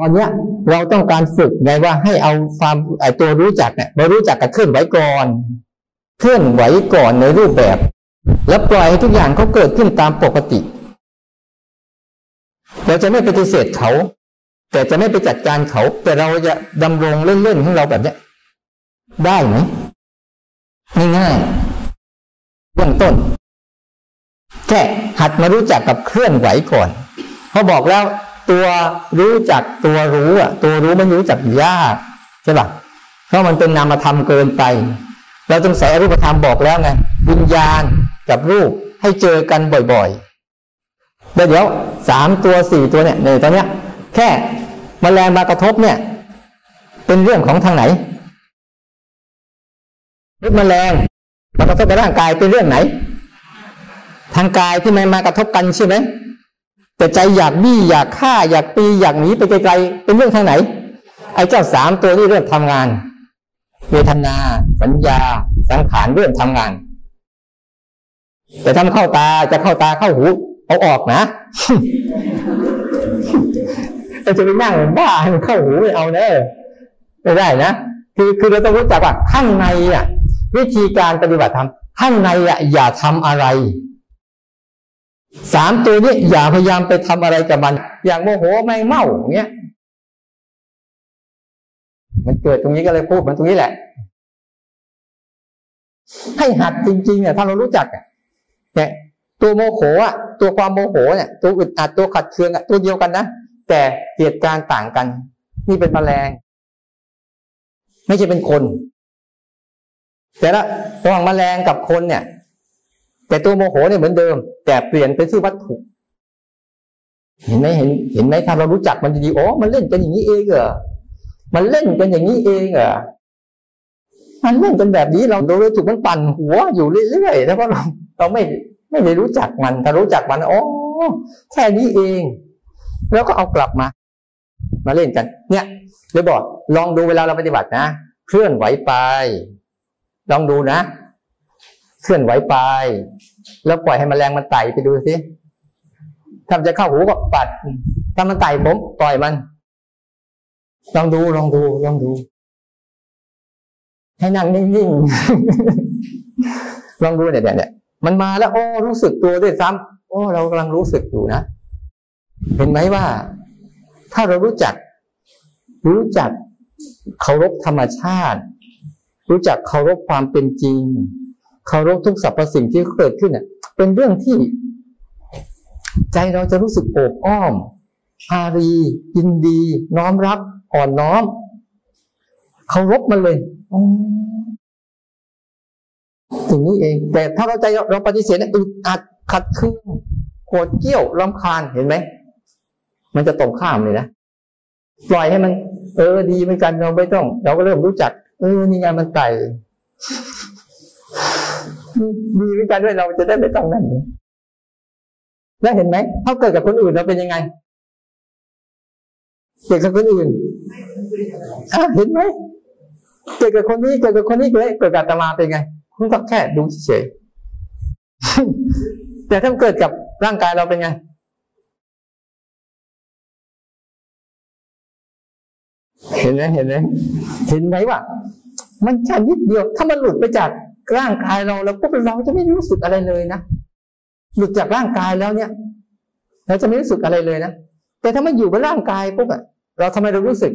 ตอนเนี้ยเราต้องการฝึกไงว่าให้เอาความไอตัวรู้จักเนี่ยมารู้จักกับเคลื่อนไหวก่อน เคลื่อนไหวก่อนในรูปแบบ แล้วปล่อยให้ทุกอย่างเขาเกิดขึ้นตามปกติ เราจะไม่ปฏิเสธเขา แต่จะไม่ไปจัดการเขา แต่เราจะดำรงเล่นๆของเราแบบเนี้ยได้ไหมง่ายๆเบื้องต้น แค่หัดมารู้จักกับเคลื่อนไหวก่อนเขาบอกแล้ว ตัวรู้จักตัวรู้อะ ตัวรู้มันรู้จักยากใช่ปะเพราะมันเป็นนามธรรมเกินไป เราต้องใส่รูปธรรมบอกแล้วไงวิญญาณกับรูปให้เจอกันบ่อยๆเดี๋ยวสามตัวสี่ตัวเนี่ยในตอนเนี้ย แค่มแมลงมากระทบเนี่ย เป็นเรื่องของทางไหนรูปแมลงมากระทบกับร่างกายเป็นเรื่องไหน ทางกายที่มันมากระทบกันใช่ไหม แต่ใจอยากบี้อยากฆ่า อยากตีอยากหนีไปไกลๆเป็นเรื่องทางไหน ไอ้เจ้าสามตัวนี้เรื่องทำงานเวทนา สัญญา สังขารเรื่องทำงาน แต่ทำเข้าตาจะเข้าตาเข้าหู เอาออกนะแต่จะไปนั่งบ้าให้มันเข้าหูไม่เอาเนอะไม่ได้นะคือคือเราต้องรู้จักว่าข้างในอะ วิธีการปฏิบัติธรรมข้างในอะอย่าทำอะไร สามตัวนี้อย่าพยายามไปทำอะไรกับมัน อย่างโมโหไม่เมาเงี้ย มันเกิดตรงนี้ก็เลยพูดมันตรงนี้แหละ ให้หัดจริงๆเนี่ยถ้าเรารู้จักเนี่ยตัวโมโหอะตัวความโมโหเนี่ยตัวอึดอัดตัวขัดเคืองอะตัวเดียวกันนะแต่เหตุการณ์ต่างกัน นี่เป็นแมลง ไม่ใช่เป็นคน แต่ละระหว่างแมลงกับคนเนี่ย แต่ตัวโมโหเนี่ยเหมือนเดิม แต่เปลี่ยนเป็นชื่อวัตถุ เห็นไหมเห็นเห็นไหมถ้าเรารู้จักมันดีๆโอ้มันเล่นกันอย่างนี้เองเหรอมันเล่นกันอย่างนี้เองเหรอมันเล่นกันแบบนี้เราโดยถูกมันปั่นหัวอยู่เรื่อยๆแล้วก็เราเราไม่ไม่ได้รู้จักมัน ถ้ารู้จักมันโอ้แค่นี้เอง แล้วก็เอากลับมา มาเล่นกัน เนี่ยเลยบอก ลองดูเวลาเราปฏิบัตินะเคลื่อนไหวไป ลองดูนะ เคลื่อนไหวไป แล้วปล่อยให้มแมลงมันไต่ไปดูสิถ้าจะเข้าหูก็ปัด ถ้ามันไต่ผมปล่อยมัน ลองดูลองดูลองดู ให้นั่งนิ่งๆ ลองดูเนี่ยเนี่ยมันมาแล้วโอ้รู้สึกตัวด้วยซ้ำโอ้เรากำลังรู้สึกอยู่นะ เห็นไหมว่า ถ้าเรารู้จัก รู้จักเคารพธรรมชาติ รู้จักเคารพความเป็นจริง เคารพทุกสรรพสิ่งที่เกิดขึ้นเนี่ยเป็นเรื่องที่ ใจเราจะรู้สึกโอบอ้อม อารียินดี น้อมรับ อ่อนน้อมเคารพมันเลยถึงนี้เอง แต่ถ้าเราใจเราปฏิเสธอึดอัดขัดเคืองโกรธเกี้ยวรำคาญเห็นไหมมันจะตรงข้ามเลยนะปล่อยให้มัน เออ ดีเหมือนกันเราไม่ต้อง เราก็เริ่มรู้จัก เออนี่ไงมันไก่ ดีเหมือนกันด้วยเราจะได้ไม่ต้องนั่นแล้วเห็นไหมถ้าเกิดกับคนอื่นเราเป็นยังไงเกิดกับคนอื่นอะเห็นไหมเกิดกับคนนี้เกิดกับคนนี้เกิดเกิดกับตมาเป็นไงคุณก็แค่ดูเฉยแต่ถ้าเกิดกับร่างกายเราเป็นไงเห็นไหมเห็นไหมเห็นไหมว่า มันแค่นิดเดียว ถ้ามันหลุดไปจาก ร่างกายเราแล้วปุ๊บเราจะไม่รู้สึกอะไรเลยนะหลุดจากร่างกายแล้วเนี่ยเราจะไม่รู้สึกอะไรเลยนะแต่ถ้ามันอยู่บนร่างกายปุ๊บอะเราทำไมเรารู้สึก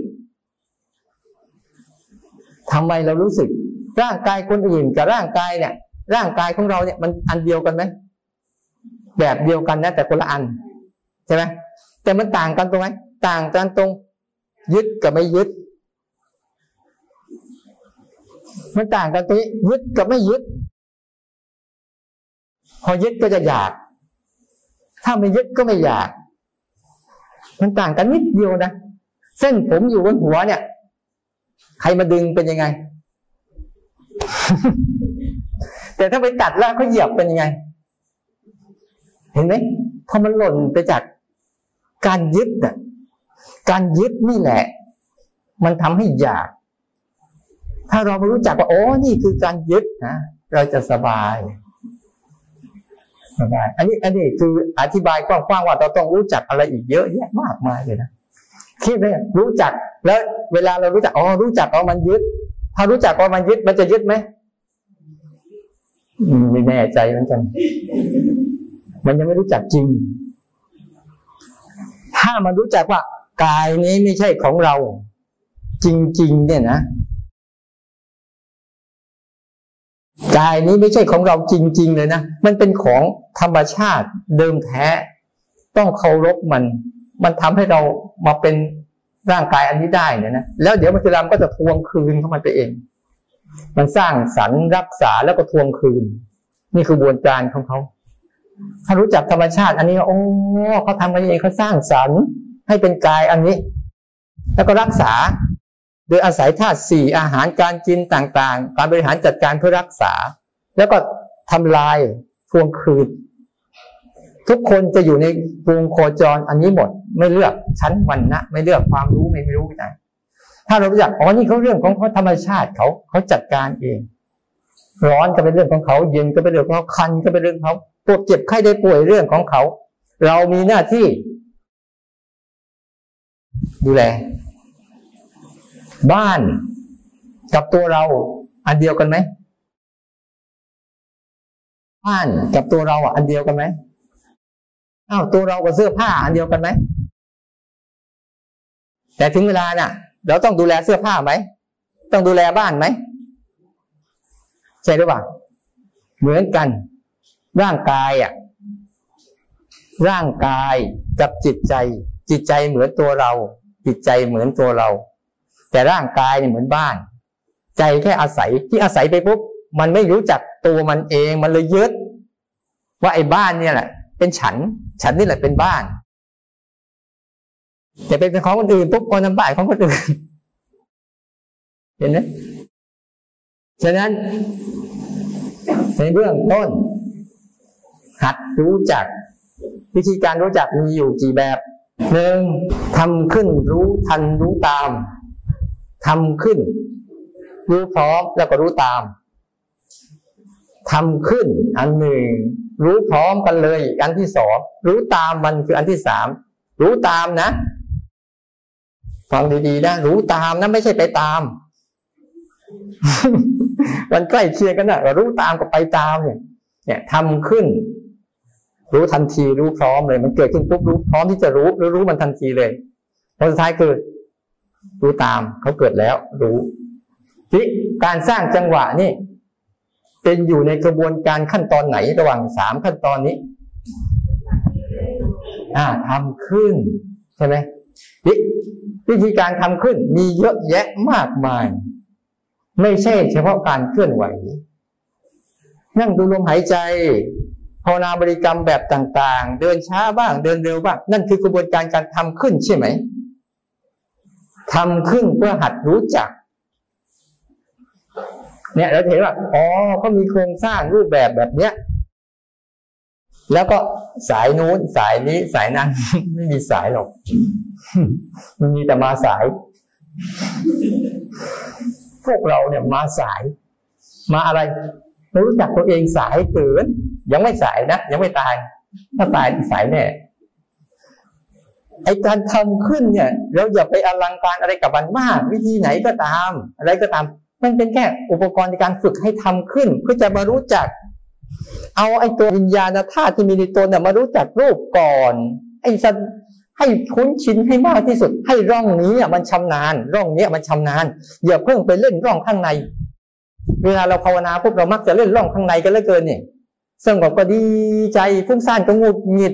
ทำไมเรารู้สึก ร่างกายคนอื่นกับร่างกายเนี่ย ร่างกายของเราเนี่ยมันอันเดียวกันไหมแบบเดียวกันนะแต่คนละอันใช่ไหมแต่มันต่างกันตรงไหนต่างกันตรง ยึดกับไม่ยึด มันต่างกันตรงนี้ยึดกับไม่ยึด พอยึดก็จะอยาก ถ้าไม่ยึดก็ไม่อยาก มันต่างกันนิดเดียวนะเส้นผมอยู่บนหัวเนี่ย ใครมาดึงเป็นยังไง แต่ถ้าไปตัดแล้วเขาเหยียบเป็นยังไง เห็นไหมพอมันหล่นไปจากการยึดอะการยึดนี่แหละ มันทำให้อยาก ถ้าเราไม่รู้จักว่าโอ้นี่คือการยึดนะเราจะสบายสบายอันนี้อันนี้คืออธิบายกว้างๆว่าเราต้องรู้จักอะไรอีกเยอะแยะมากมายเลยนะคิดไหมรู้จักแล้วเวลาเรารู้จักอ๋อรู้จักว่ามันยึด ถ้ารู้จักว่ามันยึดมันจะยึดไหมไม่แน่ใจเหมือนกัน มันยังไม่รู้จักจริง ถ้ามันรู้จักว่ากายนี้ไม่ใช่ของเรา จริง ๆ เนี่ยนะ กายนี้ไม่ใช่ของเราจริง ๆ เลยนะ มันเป็นของธรรมชาติเดิมแท้ ต้องเคารพมัน มันทำให้เรามาเป็นร่างกายอันนี้ได้เนี่ยนะ แล้วเดี๋ยวมันจะรำก็จะทวงคืนเข้ามาไปเอง มันสร้างสรรรักษาแล้วก็ทวงคืน นี่คือบวนการของเขา ถ้ารู้จักธรรมชาติอันนี้ โอ้เขาทำกันเองเขาสร้างสรรให้เป็นกายอันนี้ แล้วก็รักษา โดยอาศัยธาตุสี่อาหารการกินต่างๆ การบริหารจัดการเพื่อรักษา แล้วก็ทำลายทวงคืน ทุกคนจะอยู่ในวงโคจรอันนี้หมด ไม่เลือกชั้นวันนะไม่เลือกความรู้ไม่รู้ไม่ได้ถ้าเรารู้จักอ๋อนี่เขาเรื่องของเขาธรรมชาติเขาเขาจัดการเอง ร้อนก็เป็นเรื่องของเขา เย็นก็เป็นเรื่องของเขาคันก็เป็นเรื่องของเขาปวดเจ็บไข้ได้ป่วยเรื่องของเขา เรามีหน้าที่ ดูแล บ้านกับตัวเราอันเดียวกันไหมบ้านกับตัวเราอะอันเดียวกันไหมอ้าวตัวเรากับเสื้อผ้าอันเดียวกันไหมแต่ถึงเวลาเนี่ยเราต้องดูแลเสื้อผ้าไหมต้องดูแลบ้านไหมใช่หรือเปล่าเหมือนกัน ร่างกายอะ ร่างกายกับจิตใจ จิตใจเหมือนตัวเรา จิตใจเหมือนตัวเรา แต่ร่างกายเนี่ยเหมือนบ้าน ใจแค่อาศัยที่อาศัยไปปุ๊บมันไม่รู้จักตัวมันเองมันเลยยึดว่าไอ้บ้านเนี่ยแหละ เป็นฉัน ฉันนี่แหละเป็นบ้านแต่เป็นของคนอื่นปุ๊บคนทำบ้านของคนอื่นเห็นไหมฉะนั้นในเบื้องต้น หัดรู้จัก วิธีการรู้จักมีอยู่กี่แบบหนึ่งทำขึ้นรู้ทันรู้ตาม ทำขึ้น รู้พร้อมแล้วก็รู้ตามทำขึ้น อันหนึ่ง รู้พร้อมกันเลยอันที่สองรู้ตามมันคืออันที่สามรู้ตามนะฟังดีๆนะรู้ตามนะไม่ใช่ไปตาม มันใกล้เคียงกันนะรู้ตามกับไปตามเนี่ย เนี่ยทำขึ้น รู้ทันทีรู้พร้อมเลย มันเกิดขึ้นปุ๊บรู้พร้อมที่จะรู้รู้รู้มันทันทีเลยผลสุดท้ายคือ รู้ตามเขาเกิดแล้วรู้ที่การสร้างจังหวะนี่ เป็นอยู่ในกระบวนการขั้นตอนไหนระหว่างสามขั้นตอนนี้ อ่าทำขึ้น ใช่ไหมวิธีการทำขึ้นมีเยอะแยะมากมาย ไม่ใช่เฉพาะการเคลื่อนไหว นั่งดูลมหายใจภาวนาบริกรรมแบบต่าง ๆ เดินช้าบ้าง เดินเร็วบ้าง นั่นคือกระบวนการการทำขึ้นใช่ไหม ทำขึ้นเพื่อหัดรู้จัก เนี่ยเราเห็นว่าอ๋อเขามีโครงสร้างรูปแบบแบบเนี้ย แล้วก็สายนู้นสายนี้สายนั้น ไม่มีสายหรอก มันมีแต่มาสาย พวกเราเนี่ยมาสาย มาอะไรรู้จักตัวเองสายเกินยังไม่สายนะยังไม่ตาย ถ้าตายสายแน่ ไอการทำขึ้นเนี่ยเราอย่าไปอลังการอะไรกับมันมาก วิธีไหนก็ตาม อะไรก็ตาม มันเป็นแค่อุปกรณ์ในการฝึกให้ทำขึ้นเพื่อจะมารู้จัก เอาไอตัววิญญาณธาตุที่มีในตัวเนี่ยมารู้จักรูปก่อน ไอสันให้คุ้นชินให้มากที่สุด ให้ร่องนี้มันชำนาญ ร่องนี้มันชำนาญอย่าเพิ่งไปเล่นร่องข้างใน เวลาเราภาวนาปุ๊บเรามักจะเล่นร่องข้างในกันเหลือเกินเนี่ยสงบก็ดีใจฟุ้งซ่านก็งุดหงิด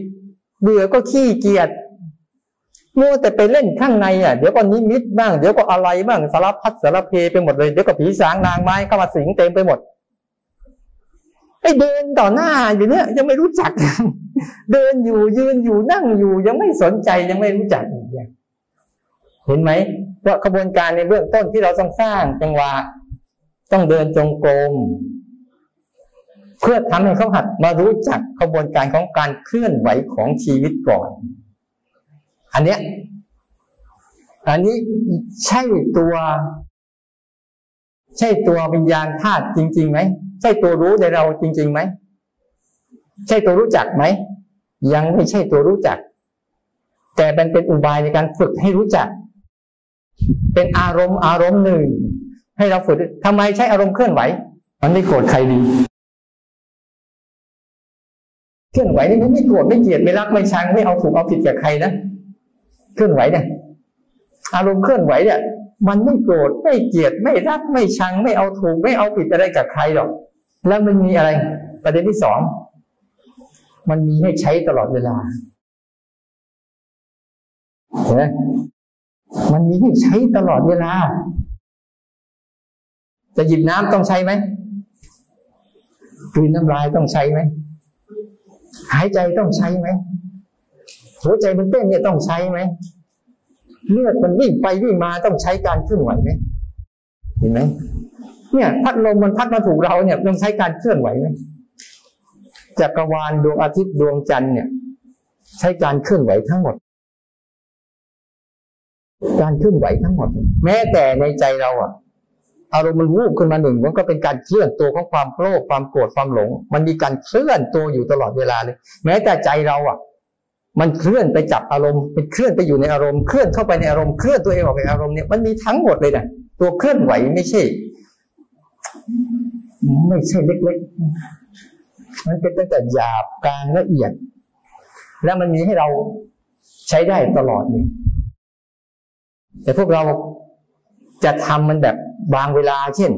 เบื่อก็ขี้เกียจ มัวแต่ไปเล่นข้างในอะเดี๋ยวก็นิมิตบ้างเดี๋ยวก็อะไรบ้างสารพัดสารเพไปหมดเลยเดี๋ยวก็ผีสางนางไม้เข้ามาสิงเต็มไปหมดไอ้เดินต่อหน้าอยู่เนี้ยยังไม่รู้จัก เดินอยู่ยืนอยู่นั่งอยู่ ยังไม่สนใจยังไม่รู้จักเห็นไหมว่าขบวนการในเบื้องต้นที่เราต้องสร้างจังหวะต้องเดินจงกรมเพื่อทำให้เขาหัดมารู้จักขบวนการของการเคลื่อนไหวของชีวิตก่อน อันเนี้ยอันนี้ใช่ตัว ใช่ตัววิญญาณธาตุจริงๆไหมใช่ตัวรู้ในเราจริงๆไหมใช่ตัวรู้จักไหมยังไม่ใช่ตัวรู้จัก แต่มันเป็นอุบายในการฝึกให้รู้จัก เป็นอารมณ์อารมณ์หนึ่ง ให้เราฝึกทำไมใช้อารมณ์เคลื่อนไหว มันไม่โกรธใครดีเคลื่อนไหวนี่มันไม่โกรธไม่เกลียดไม่รักไม่ชังไม่เอาถูกเอาผิดกับใครนะ เคลื่อนไหวเนี่ยอารมณ์เคลื่อนไหวเนี่ยมันไม่โกรธไม่เกลียดไม่รักไม่ชังไม่เอาถูกไม่เอาผิดอะไรกับใครหรอก แล้วมันมีอะไร ประเด็นที่สองมันมีให้ใช้ตลอดเวลาเห็นไหมมันมีให้ใช้ตลอดเวลา จะหยิบน้ำต้องใช้ไหมกลืนน้ำลายต้องใช้ไหมหายใจต้องใช้ไหม หัวใจมันเต้นเนี่ยต้องใช้ไหมเลือดมันวิ่งไปวิ่งมาต้องใช้การเคลื่อนไหวไหมเห็นไหมเนี่ยพัดลมมันพัดมาถูกเราเนี่ยต้องใช้การเคลื่อนไหวไหมจักรวาลดวงอาทิตย์ดวงจันทร์เนี่ย ใช้การเคลื่อนไหวทั้งหมด การเคลื่อนไหวทั้งหมด แม้แต่ในใจเราอะอารมณ์มันวูบขึ้นมาหนึ่งมันก็เป็นการเคลื่อนตัวของความโลภความโกรธความหลง มันมีการเคลื่อนตัวอยู่ตลอดเวลาเลย แม้แต่ใจเราอะ มันเคลื่อนไปจับอารมณ์เป็นเคลื่อนไปอยู่ในอารมณ์เคลื่อนเข้าไปในอารมณ์เคลื่อนตัวเองออกไปอารมณ์เนี่ยมันมีทั้งหมดเลยนะตัวเคลื่อนไหวไม่ใช่ ไม่ใช่เล็กๆมันเป็นตั้งแต่หยาบกลางละเอียด แล้วมันมีให้เราใช้ได้ตลอดเลยแต่พวกเราจะทำมันแบบบางเวลาเช่น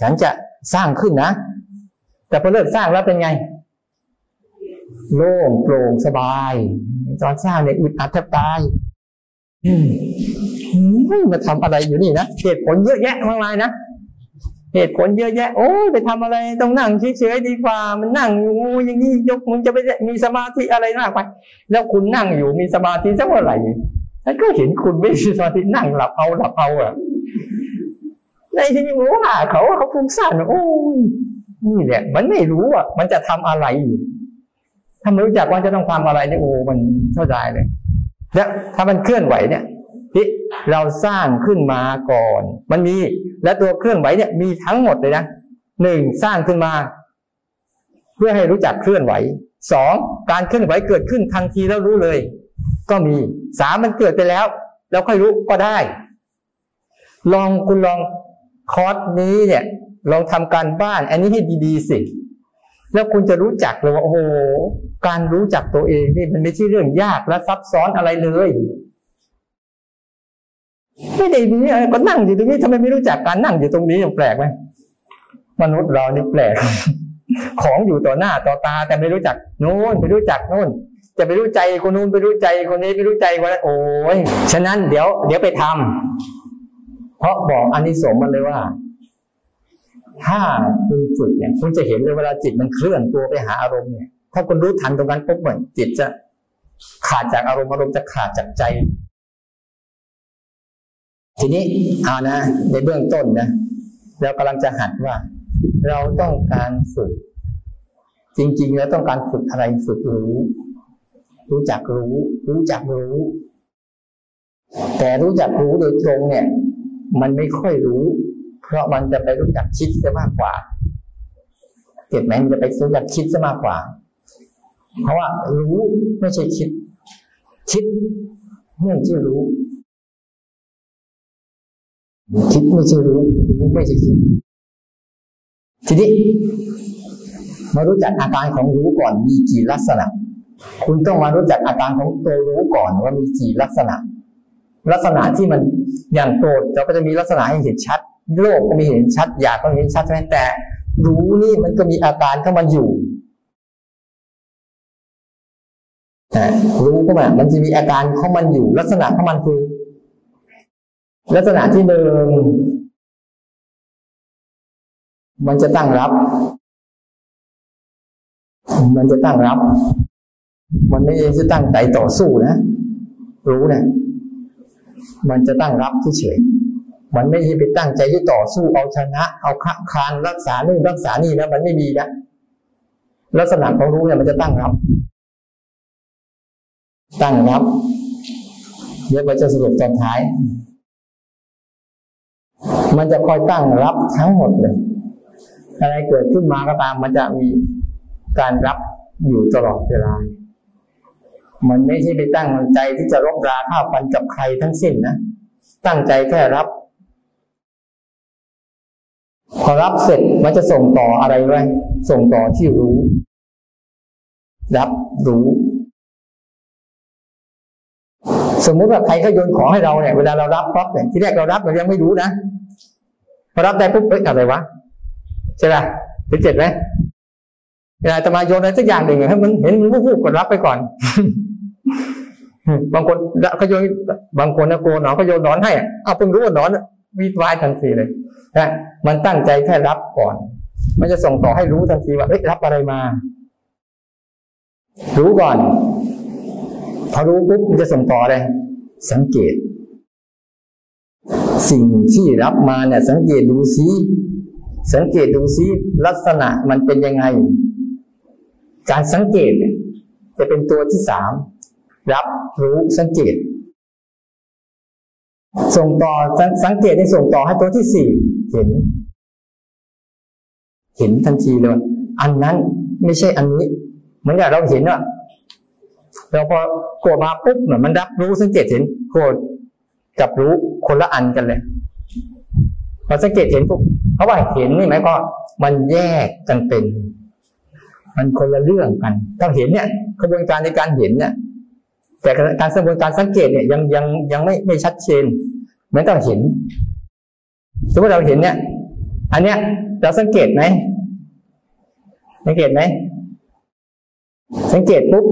ฉันจะสร้างขึ้นนะ แต่พอเลิกสร้างแล้วเป็นไง โล่งโปร่งสบาย ตอนสร้างเนี่ยอึดอัดแทบตายไม่มาทำอะไรอยู่นี่นะเหตุผลเยอะแยะมากมายนะเหตุผลเยอะแยะ โอ้ไปทำอะไรต้องนั่งเฉยๆดีกว่า มันนั่งอยู่อย่างนี้ยกมึงจะไปมีสมาธิอะไรมากไปแล้วคุณนั่งอยู่มีสมาธิสักเมื่อไหร่ฉันก็เห็นคุณไม่มีสมาธินั่งหลับเอาหลับเอาอะในที่นี้รู้ว่าเขาเขาฟุ้งซ่านโอ้ยนี่แหละมันไม่รู้อะมันจะทำอะไร ถ้าไม่รู้จักว่าจะต้องทำอะไรเนี่ยโอ้มันเท่าไรเลย แล้วถ้ามันเคลื่อนไหวเนี่ยที่เราสร้างขึ้นมาก่อน มันมีและตัวเคลื่อนไหวเนี่ยมีทั้งหมดเลยนะหนึ่งสร้างขึ้นมา เพื่อให้รู้จักเคลื่อนไหวสองการเคลื่อนไหวเกิดขึ้นทันทีแล้วรู้เลย ก็มีสามมันเกิดไปแล้ว แล้วค่อยรู้ก็ได้ ลองคุณลองคอร์สนี้เนี่ยลองทำการบ้านอันนี้ให้ดีๆสิ แล้วคุณจะรู้จักเลยว่าโอ้โหการรู้จักตัวเองนี่มันไม่ใช่เรื่องยากและซับซ้อนอะไรเลยไม่ได้มีอะไรก็นั่งอยู่ตรงนี้ทำไมไม่รู้จักการนั่งอยู่ตรงนี้ยังแปลกไหมมนุษย์เรานี่แปลก ของอยู่ต่อหน้าต่อตา แต่ไม่รู้จักโน้นไปรู้จักโน้นจะไปรู้ใจคนนู้นไปรู้ใจคนนี้ไปรู้ใจคนนั้นโอ้ยฉะนั้นเดี๋ยว เดี๋ยวไปทำเพราะบอกอันนี้สมมันเลยว่า ถ้าคุณฝึกเนี่ยคุณจะเห็นเลยเวลาจิตมันเคลื่อนตัวไปหาอารมณ์เนี่ยถ้าคุณรู้ทันตรงนั้นปุ๊บเหมือนจิตจะขาดจากอารมณ์อารมณ์จะขาดจากใจ ทีนี้เอานะ ในเบื้องต้นนะเรากำลังจะหัดว่า เราต้องการฝึก จริง ๆ แล้วต้องการฝึกอะไรฝึกรู้ รู้จักรู้ รู้จักรู้ แต่รู้จักรู้โดยตรงเนี่ย มันไม่ค่อยรู้ เพราะมันจะไปรู้จักคิดซะมากกว่าเก็บไหมมันจะไปรู้จักคิดซะมากกว่า เพราะว่ารู้ไม่ใช่คิด คิดไม่ใช่รู้คิดไม่ใช่รู้รู้ไม่ใช่คิด ทีนี้มารู้จักอาการของรู้ก่อนมีกี่ลักษณะ คุณต้องมารู้จักอาการของตัวรู้ก่อนว่ามีกี่ลักษณะ ลักษณะที่มันอย่างโกรธเราก็จะมีลักษณะให้เห็นชัด โลภก็มีเห็นชัด อยากก็เห็นชัดใช่ไหมแต่ รู้นี่มันก็มีอาการเข้ามาอยู่รู้ก็มามันจะมีอาการของมันอยู่ ลักษณะของมันคือ ลักษณะที่หนึ่งมันจะตั้งรับ มันจะตั้งรับ มันไม่ใช่ตั้งใจต่อสู้นะ รู้นะ มันจะตั้งรับเฉย มันไม่ใช่ไปตั้งใจที่ต่อสู้เอาชนะ เอาขคานรักษานี่รักษานี่นะมันไม่มีนะลักษณะของรู้เนี่ยมันจะตั้งรับ ตั้งรับเดี๋ยวเราจะสรุปตอนท้าย มันจะคอยตั้งรับทั้งหมดเลย อะไรเกิดขึ้นมาก็ตาม มันจะมีการรับอยู่ตลอดเวลา มันไม่ใช่ไปตั้งใจที่จะรบราฆ่าฟันกับใครทั้งสิ้นนะ ตั้งใจแค่รับ พอรับเสร็จมันจะส่งต่ออะไรไว้ส่งต่อที่รู้ รับรู้ สมมุติว่าใครเขาโยนของให้เราเนี่ยเวลาเรารับปั๊บเนี่ยที่แรกเรารับเรายังไม่รู้นะพอรับได้ปุ๊บเอ้ยอะไรวะใช่ไหมถึงเจ็ดไหมเวลาจะมาโยนอะไรสักอย่างหนึ่งให้มันเห็นมันวูบๆกดรับไปก่อน บางคนเขาโยนบางคนนะโกนหนอนก็โยนหนอนให้เอาเพิ่งรู้ว่าหนอน วีดวายทันทีเลยนะมันตั้งใจแค่รับก่อน มันจะส่งต่อให้รู้ทันทีว่าเอ้ยรับอะไรมา รู้ก่อน พอรู้ปุ๊บมันจะส่งต่อเลย สังเกต สิ่งที่รับมาเนี่ย สังเกตดูซิสังเกตดูซิลักษณะมันเป็นยังไง การสังเกตจะเป็นตัวที่สามรับรู้สังเกต ส่งต่อสังเกตให้ส่งต่อให้ตัวที่สี่เห็น เห็นทันทีเลยอันนั้นไม่ใช่อันนี้เหมือนกับเราเห็นว่าเราพอโกรธมาปุ๊บเหมือนมันรับรู้สังเกตเห็นโกรธกับรู้คนละอันกันเลยพอสังเกตเห็นปุ๊บเพราะว่าเห็นนี่หมายความมันแยกกันเป็น มันคนละเรื่องกันถ้าเห็นเนี่ยกระบวนการในการเห็นเนี่ย แต่การกระบวนการสังเกตเนี่ยยังยังยังไม่ไม่ชัดเจนเหมือนต้องเห็นสมมติเราเห็นเนี่ย อันเนี้ยเราสังเกตไหมสังเกตไหมสังเกตปุ๊บ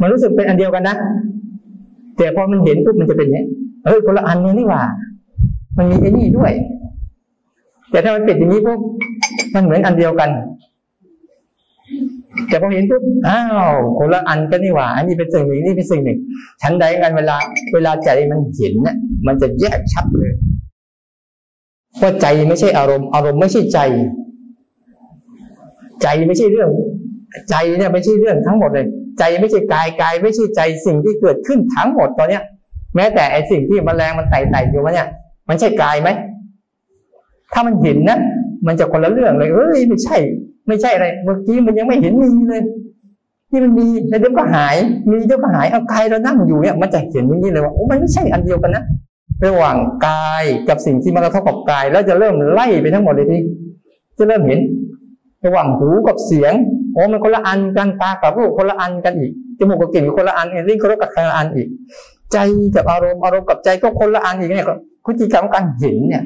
มันรู้สึกเป็นอันเดียวกันนะแต่พอมันเห็นปุ๊บมันจะเป็นเนี้ยเฮ้ยคนละอันนี้นี่หว่า มันมีไอ้นี่ด้วย แต่ถ้ามันปิดอย่างนี้ปุ๊บมันเหมือนอันเดียวกัน แต่พอเห็นปุ๊บอ้าวคนละอันกันนี่หว่า อันนี้เป็นสิ่งหนึ่งนี่เป็นสิ่งหนึ่งชั้นใดกันเวลา เวลาใจมันเห็นเนี่ยมันจะแยกชัดเลยว่าใจไม่ใช่อารมณ์ อารมณ์ไม่ใช่ใจ ใจไม่ใช่เรื่อง ใจเนี่ยไม่ใช่เรื่องทั้งหมดเลย ใจไม่ใช่กายกาย ไม่ใช่ใจสิ่งที่เกิดขึ้นทั้งหมดตอนเนี้ย แม้แต่ไอสิ่งที่มแมลงมันไต่ไต่อยู่มันเนี่ย มันใช่กายไหมถ้ามันเห็นนะมันจะคนละเรื่องเลยเอ้ยไม่ใช่ ไม่ใช่อะไรเมื่อกี้มันยังไม่เห็นมีเลยที่มันมีแล้วเดี๋ยวก็หาย มีเดี๋ยวก็หายเอากายเรานั่งอยู่เนี่ยมันจะเห็นอย่างนี้เลยว่าโอ้มันไม่ใช่อันเดียวกันนะระหว่างกายกับสิ่งที่มากระทบกับกาย แล้วจะเริ่มไล่ไปทั้งหมดเลยทีจะเริ่มเห็น ระหว่างหูกับเสียงโอ้มันคนละอันกันตากับรูปคนละอันกันอีกจมูกกับกลิ่นคนละอันเอ็นลิ้นก็กับคนละอันอีก ใจกับอารมณ์อารมณ์กับใจก็คนละอันอีกเนี่ยพฤติกรรมการเห็นเนี่ย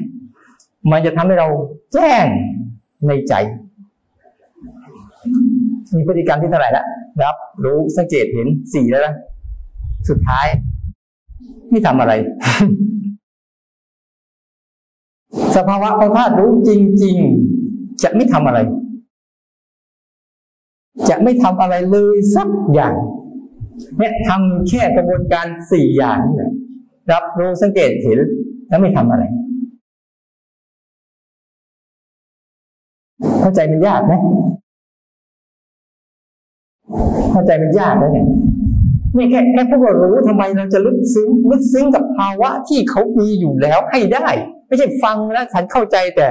มันจะทำให้เราแจ้งในใจ มีพฤติกรรมที่เท่าไหร่ละรับ รู้สังเกตเห็นสี่แล้วนะสุดท้ายไม่ทำอะไร สภาวะของธาตุรู้จริง ๆ จะไม่ทำอะไร จะไม่ทำอะไรเลยสักอย่าง เนี่ยทำแค่กระบวนการสี่อย่างนี่แหละรับรู้สังเกตเห็นแล้วไม่ทำอะไรเข้าใจมันยากไหม เข้าใจมันยากแล้วเนี่ยนี่แค่แค่พวกเรารู้ทำไมเราจะลึกซึ้งลึกซึ้งกับภาวะที่เขามีอยู่แล้วให้ได้ ไม่ใช่ฟังแล้วฉันเข้าใจแต่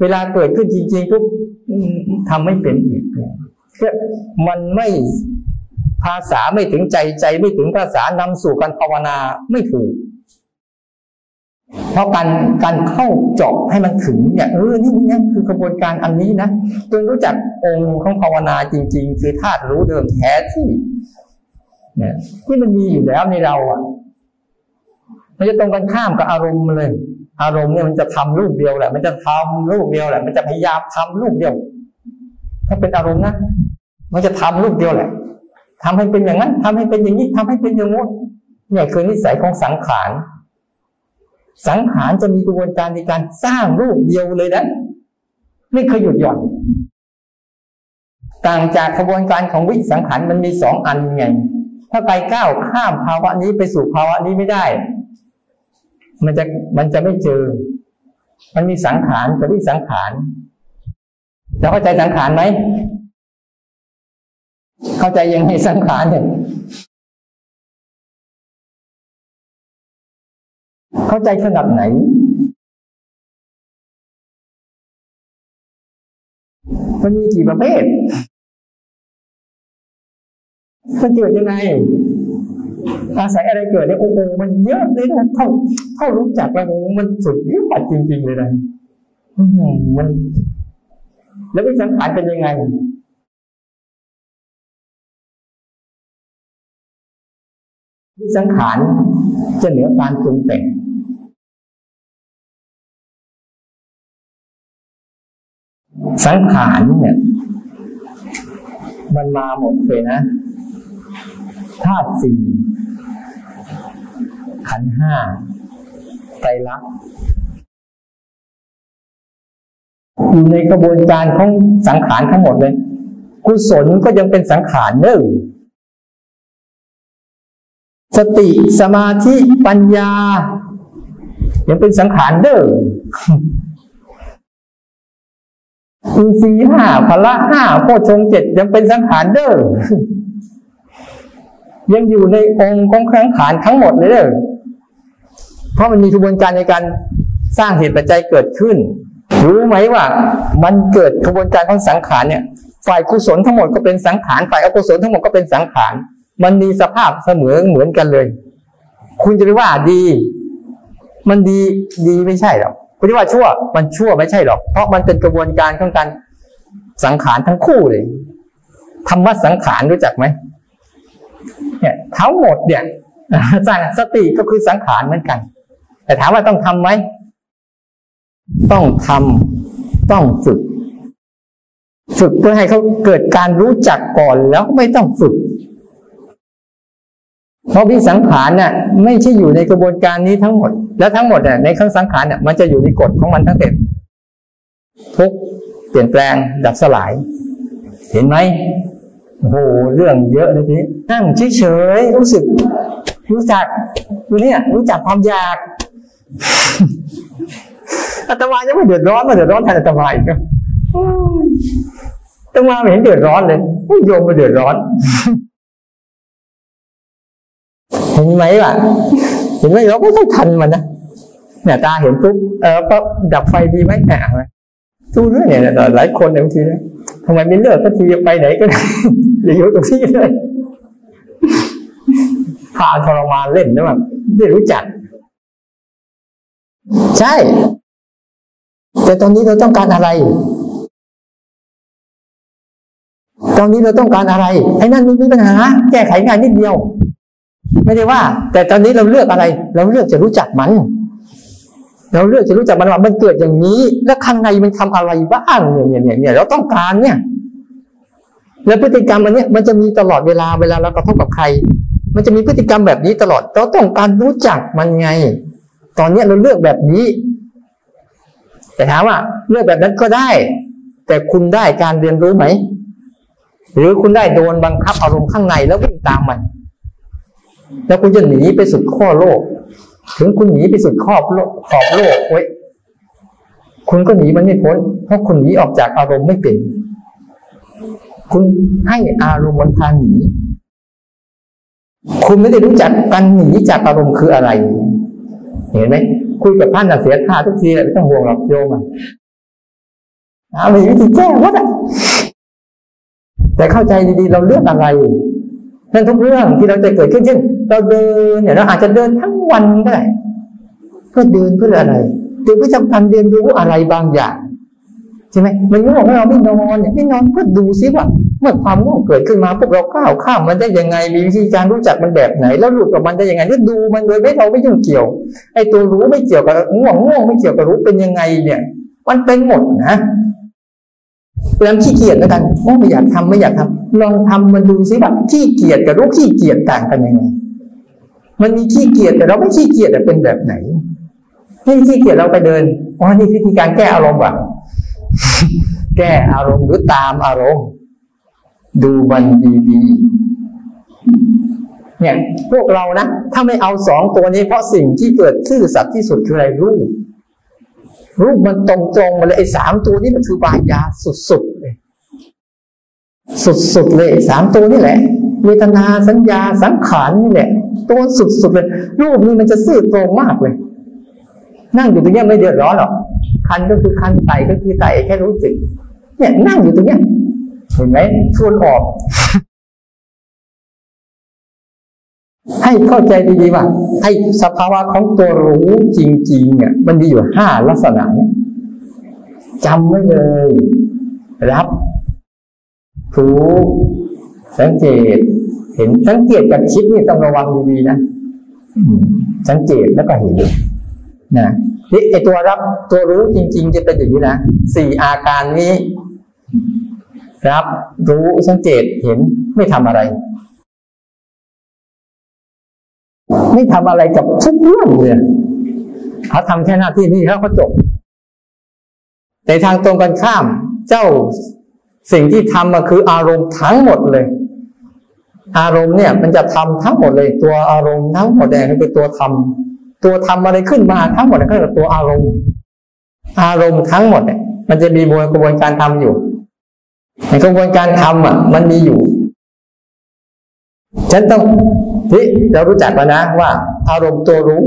เวลาเกิดขึ้นจริงๆปุ๊บทำไม่เป็นอีกเนี่ยมันไม่ภาษาไม่ถึงใจใจไม่ถึงภาษานำสู่การภาวนาไม่ถูก เพราะการการเข้าเจาะให้มันถึงเนี่ยเออนี่นี่คือกระบวนการอันนี้นะจนรู้จักองค์ของภาวนาจริง ๆ คือธาตุรู้เดิมแท้ที่เนี่ยที่มันมีอยู่แล้วในเราอะมันจะตรงกันข้ามกับอารมณ์เลย อารมณ์เนี่ยมันจะทำรูปเดียวแหละ มันจะทำรูปเดียวแหละ มันจะพยายามทำรูปเดียว ถ้าเป็นอารมณ์นะมันจะทำรูปเดียวแหละทำให้เป็นอย่างนั้นทำให้เป็นอย่างนี้ทำให้เป็นอย่างโน้นเนี่ยคือนิสัยของสังขาร สังขารจะมีกระบวนการในการสร้างรูปเดียวเลยนะไม่เคยหยุดหย่อนต่างจากกระบวนการของวิสังขารมันมีสองอันไง ถ้าไปก้าวข้ามภาวะนี้ไปสู่ภาวะนี้ไม่ได้ มันจะมันจะไม่เจอ มันมีสังขารกับวิสังขารเราเข้าใจสังขารไหมเข้าใจยังไงสังขารเนี่ย เข้าใจขนาดไหน มันมีกี่ประเภทมันเกิดยังไง อาศัยอะไรเกิดเนี่ยโอ้โหมันเยอะเลยนะเท่าเท่ารู้จักแล้วมันสุดยอดจริง ๆ เลยนะมัน แล้ววิสังขารเป็นยังไงวิสังขารจะเหนือการปรุงแต่ง สังขารเนี่ย มันมาหมดเลยนะธาตุสี่ขันห้าไตรลักษณ์อยู่ในกระบวนการของสังขารทั้งหมดเลยกุศลก็ยังเป็นสังขารเนอสติสมาธิปัญญา ยังเป็นสังขารเด้อ อินทรีห้าพละห้าโพชงเจ็ดยังเป็นสังขารเด้อยังอยู่ในองค์ของสังขารทั้งหมดเลยเด้อเพราะมันมีกระบวนการในการสร้างเหตุปัจจัยเกิดขึ้น รู้ไหมว่า มันเกิดกระบวนการของสังขารเนี่ย ฝ่ายกุศลทั้งหมดก็เป็นสังขารฝ่ายอกุศลทั้งหมดก็เป็นสังขาร มันมีสภาพเสมอเหมือนกันเลย คุณจะไปว่าดี มันดีดีไม่ใช่หรอก คุณจะว่าชั่ว มันชั่วไม่ใช่หรอก เพราะมันเป็นกระบวนการของการสังขารทั้งคู่เลยธรรมะสังขารรู้จักไหมเนี่ยทั้งหมดเนี่ยสร้างสติก็คือสังขารเหมือนกัน แต่ถามว่าต้องทํำไหมต้องทำต้องฝึก ฝึกเพื่อให้เขาเกิดการรู้จักก่อนแล้วไม่ต้องฝึก เพราะวิสังขารน่ะไม่ใช่อยู่ในกระบวนการนี้ทั้งหมด แล้วทั้งหมดเนี่ยในขั้งสังขารเนี่ยมันจะอยู่ในกฎของมันทั้งเต็มทุกเปลี่ยนแปลงดับสลาย เห็นไหมโอ้โหเรื่องเยอะเลยทีนั่งเฉยๆรู้สึก รู้จักรู้เนี่ยรู้จักความอยากอาตมายังไม่เดือดร้อนมาเดือดร้อนแทนอาตมาอีกอาตมาไม่เห็นเดือดร้อนเลยโยมมาเดือดร้อน เห็นไหมล่ะ เห็นไหมเราก็ต้องทันมันนะเนี่ยตาเห็นปุ๊บเออปั๊บดับไฟดีไหมแหมดูด้วยเนี่ยหลายคนเนี่ยบางทีนะทำไมไม่เลือกสักทีไปไหนก็ได้อยู่ตรงที่เลยพาทรมานเล่นนะแบบไม่รู้จัก ใช่ แต่ตอนนี้เราต้องการอะไร ตอนนี้เราต้องการอะไรไอ้นั่นม่มีปัญหา แก้ไขงานนิดเดียว ไม่ได้ว่า แต่ตอนนี้เราเลือกอะไร เราเลือกจะรู้จักมัน เราเลือกจะรู้จักมันว่ามันเกิดอย่างนี้ แล้วข้างในมันทำอะไรบ้างเนี่ยเนี่ยเนี่ยเราต้องการเนี่ย แล้วพฤติกรรมอันนี้มันจะมีตลอดเวลาเวลาเรากระทบกับใคร มันจะมีพฤติกรรมแบบนี้ตลอดเราต้องการรู้จักมันไง ตอนนี้เราเลือกแบบนี้ แต่ถามว่าเลือกแบบนั้นก็ได้ แต่คุณได้การเรียนรู้ไหมหรือคุณได้โดนบังคับอารมณ์ข้างในแล้ววิ่งตามมัน แล้วคุณจะหนีไปสุดข้อโลก ถึงคุณหนีไปสุดขอบโลกขอบโลกไว้ยคุณก็หนีมันไม่พ้น เพราะคุณหนีออกจากอารมณ์ไม่เป็น คุณให้อารมณ์มันพาหนี คุณไม่ได้รู้จักการหนีจากอารมณ์คืออะไร เห็นไหมคุยกับท่านเสียท่าทุกทีไม่ต้องห่วงหรอกโยมอะมีวิธีแก้วัดอะแต่เข้าใจดีๆ เราเลือกอะไร นั่นทุกเรื่องที่เราจะเกิดขึ้นเช่นเราเดินเนี่ยเราอาจจะเดินทั้งวันก็ได้เพื่อเดินเพื่ออะไรเดินเพื่อจำการเรียนรู้อะไรบางอย่างใช่ไหมมันง่วงเราไม่นอนเนี่ยไม่นอนเพื่อดูซิว่าเมื่อความง่วงเกิดขึ้นมาพวกเราก้าวข้ามมันได้ยังไง มีวิธีการรู้จักมันแบบไหน แล้วหลุดกับมันได้ยังไงก็ดูมันโดยไม่เราไม่ยุ่งเกี่ยวไอ้ตัวรู้ไม่เกี่ยวกับง่วงง่วงไม่เกี่ยวกับรู้เป็นยังไงเนี่ย มันเป็นหมดนะ พยายาขี้เกียจแล้วกันโอ้ไม่อยากทำไม่อยากทำลองทำมันดูซิว่าขี้เกียจกับรู้ขี้เกียจต่างกันยังไง มันมีขี้เกียจแต่เราไม่ขี้เกียจแต่เป็นแบบไหนนี่ขี้เกียจเราไปเดินอ๋อนี่วิธีการแก้อารมณ์ว่ะแก้อารมณ์หรือตามอารมณ์ ดูมันดีๆเนี่ยพวกเรานะ ถ้าไม่เอาสองตัวนี้เพราะสิ่งที่เกิดซื่อสัตย์ที่สุดคืออะไรรู้ รูปมันตรงๆมาเลยไอ้สามตัวนี้มันคือบายาสุดๆเลย สุดๆเลยสามตัวนี่แหละเวทนาสัญญาสังขารนี่แหละ ตัวสุดๆเลย รูปนี้มันจะซื่อตรงมากเลย นั่งอยู่ตรงนี้ไม่เดือดร้อนหรอกคันก็คือคันไตก็คือไตแค่รู้สึกเนี่ยนั่งอยู่ตรงนี้เห็นไหมส่วนออก ให้เข้าใจดีๆว่าไอ้สภาวะของตัวรู้จริงๆเนี่ยมันมีอยู่ห้าลักษณะเนี่ยจำไว้เลย รับรู้สังเกต เห็นสังเกตกับคิดนี่ต้องระวังดีๆนะสังเกตแล้วก็เห็นนะนี่ไอตัวรับตัวรู้จริง ๆ จะเป็นอย่างนี้นะสี่อาการนี้ รับรู้สังเกตเห็นไม่ทำอะไร ไม่ทำอะไรกับทุกเรื่องเลยเขาทำแค่หน้าที่นี้เขาก็จบแต่ทางตรงกันข้าม เจ้าสิ่งที่ทำมาคืออารมณ์ทั้งหมดเลย อารมณ์เนี่ยมันจะทำทั้งหมดเลย ตัวอารมณ์ทั้งหมดเนี่ยคือตัวทำตัวทำอะไรขึ้นมาทั้งหมดก็คือตัวอารมณ์ อารมณ์ทั้งหมดเนี่ยมันจะมีกระบวนการทำอยู่ในกระบวนการทำอะ มันมีอยู่ ฉันต้องที่เรารู้จักแล้วนะว่า อารมณ์ตัวรู้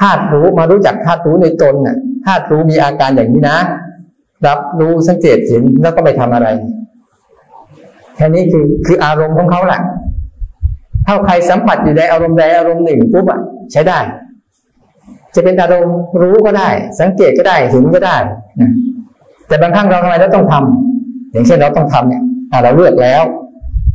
ธาตุรู้มารู้จักธาตุรู้ในตนน่ะธาตุรู้มีอาการอย่างนี้นะ รับรู้สังเกตเห็นแล้วก็ไม่ทำอะไรแค่นี้คือคืออารมณ์ของเขาแหละถ้าใครสัมผัสอยู่ในอารมณ์ใดอารมณ์หนึ่งปุ๊บอะใช้ได้ จะเป็นอารมณ์รู้ก็ได้ สังเกตก็ได้เห็นก็ได้นะแต่บางครั้งเราทำไมเราต้องทำอย่างเช่นเราต้องทำเนี่ยเราเลือกแล้ว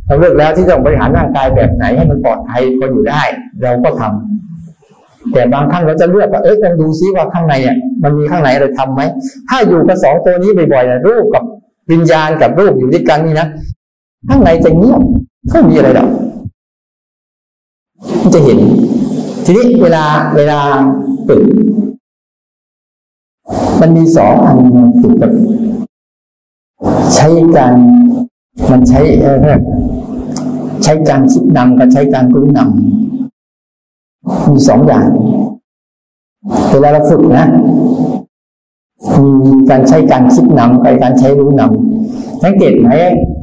เราเลือกแล้วที่จะบริหารร่างกายแบบไหนให้มันปลอดภัยพออยู่ได้ เราก็ทำแต่บางครั้งเราจะเลือกว่าเอ้ยลองดูซิว่าข้างในอะมันมีข้างในเราทำไหมถ้าอยู่กับสองตัวนี้บ่อยๆนะรูปกับวิญญาณกับรูปอยู่ด้วยกันนี่นะข้างในจะเงียบไม่มีอะไรหรอกมันจะเห็น ทีนี้เวลาเวลาฝึกมันมีสองอันฝึกแบบใช้การมันใช้เออ ใช้การคิดนำกับใช้การรู้นำมีสองอย่างเวลาเราฝึกนะมีการใช้การคิดนำกับการใช้รู้นำสังเกตไหม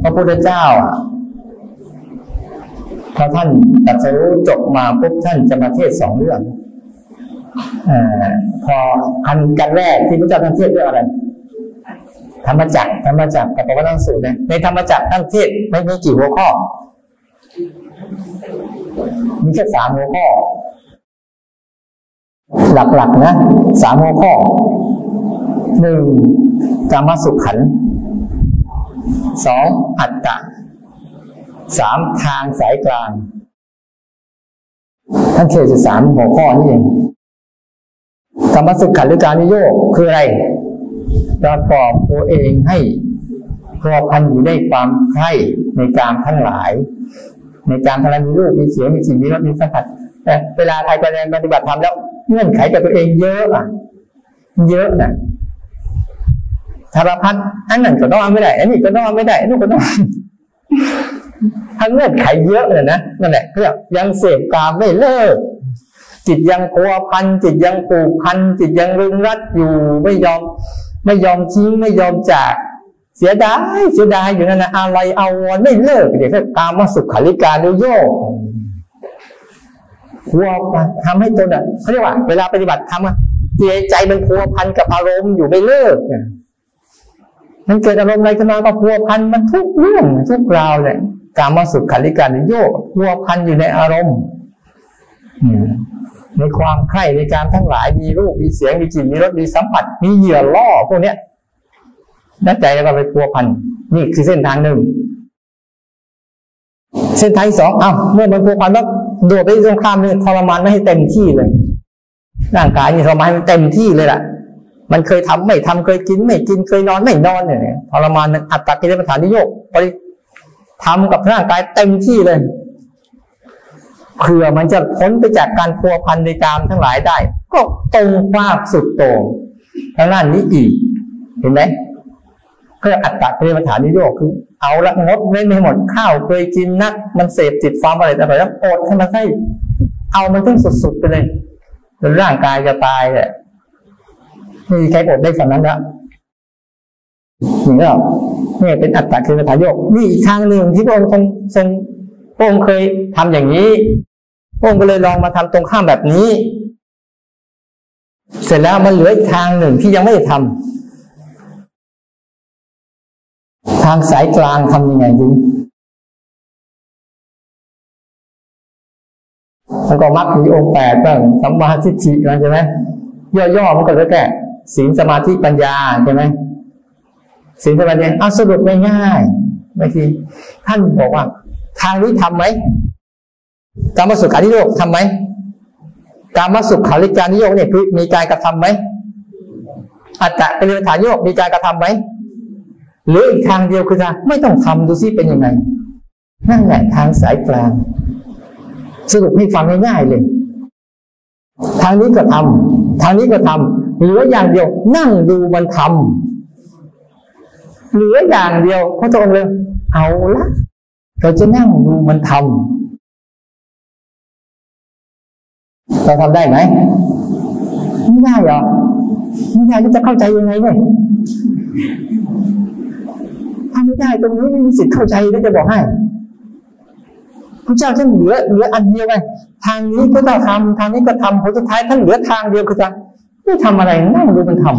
พระพุทธเจ้าอะพอท่านตัดสรู้จบมาปุ๊บท่านจะมาเทศสองเรื่องอพออันกันแรกที่พระเจ้าท่านเทศเรื่องอะไรธรรมจักรธรรมจักรกับปวัตนสูตรเนี่ยในธรรมจักรท่านเทศไม่มีกี่หัวข้อ มีแค่สามหัวข้อ หลักๆนะสามหัวข้อหนึ่งกรรมสุขขันสองอัตตะสามทางสายกลางท่านเทศสามหัวข้อนี่เองกรรมสุขขันหรือการนิโยกคืออะไรประกอบตัวเองให้พอพันอยู่ในความใคร่ในการทั้งหลาย ในการทำงานมีรูปมีเสียงมีสิ่งมีรสมีสัมผัสแต่เวลาใครไปปฏิบัติธรรมแล้วเงื่อนไขกับตัวเองเยอะอะ เยอะนะธารพัฒอันนั้นก็ต้องไม่ได้ อันนี้ก็ต้องไม่ได้อันนู้นก็ต้องทั้งเงื่อนไขเยอะเลยนะนั่นแหละเรียกยังเสพกามไม่เลิก จิตยังกลัวพันจิตยังผูกพันจิตยังรึงรัดอยู่ไม่ยอม ไม่ยอมทิ้งไม่ยอมจาก เสียดายเสียดายอยู่นั่นนะอะไรเอาวนไม่เลิกเดี๋ยวกามมาสุขขาริการุโยกกลัวทำให้ตนอะเขาเรียกว่า เวลาปฏิบัติทำอะใจมันพัวพันกับอารมณ์อยู่ไม่เลิกมันเกิดอารมณ์อะไรขึ้นมาก็พัวพันมันทุกเรื่องทุกราวเลยการมาสุขขันธิการโยกพัวพันอยู่ในอารมณ์ในความใคร่ในการทั้งหลายมีรูปมีเสียงมีกลิ่นมีรสมีสัมผัสมีเหยื่อล่อพวกเนี้ย นั่นใจเราไปพัวพันนี่คือเส้นทางหนึ่ง เส้นทางที่สองอ้าวเมื่อมันพัวพันแล้วโดดไปตรงข้ามนี่ทรมานไม่ให้เต็มที่เลย ร่างกายนี่ทรมานมันเต็มที่เลยล่ะ มันเคยทำไม่ทำเคยกินไม่กินเคยนอนไม่นอนเนี่ยทรมานอัตตากิเลสฐานนิโยกไปทำกับร่างกายเต็มที่เลยเผื่อมันจะพ้นไปจากการพัวพันในกามทั้งหลายได้ ก็ตรงภาพสุดโต่งทางด้านนี้อีก เห็นไหม ก็อัตตากิเลสฐานนิโยกคือเอาละงดเว้นไม่หมดข้าวเคยกินนัก มันเสพติดความอะไรแต่แบบอดให้มันใช่เอามันถึงสุดๆไปเลยจนร่างกายจะตายแหละไม่มีใครอดได้ฝันนั้นล้วนี่ก็นี่เป็นอัตตาคือพายกนี่อีกทางหนึ่งที่พระองค์ทรงทรงพระองค์เคยทำอย่างนี้พระองค์ก็เลยลองมาทำตรงข้ามแบบนี้ เสร็จแล้วมันเหลืออีกทางหนึ่งที่ยังไม่ได้ทำ ทางสายกลางทำยังไงดีมันก็มักมีองค์แปดบ้างสัมมาทิฏฐิบ้างใช่ไหมย่อๆมันก็แล้วแต่ศีลสมาธิปัญญาใช่ไหมศีลสมาธิเอาสรุปง่ายๆบางทีท่านบอกว่า ทางนี้ทำไหมการมสุขานิโยกทำไหมการมสุขาริการนิโยกเนี่ยคือมีการกระทำไหมอัตตะเป็นฐานโยกมีการกระทำไหม หรืออีกทางเดียวคือทางไม่ต้องทำดูซิเป็นยังไง นั่นแหละทางสายกลาง สรุปให้ฟังง่ายๆเลย ทางนี้ก็ทำทางนี้ก็ทำเหลืออย่างเดียว นั่งดูมันทำเหลืออย่างเดียวพระองค์เลยเอาละเราจะนั่งดูมันทำเราทำได้ไหมไม่ได้หรอไม่ได้จะเข้าใจยังไงเนี่ย ไม่ได้ตรงนี้ไม่มีสิทธิ์เข้าใจแล้วจะบอกให้พระเจ้าท่านเหลือเหลืออันเดียวไงทางนี้ก็ต้องทำทางนี้ก็ทำผลสุดท้ายท่านเหลือทางเดียวคือจะไม่ทำอะไรนั่งดูมันทำ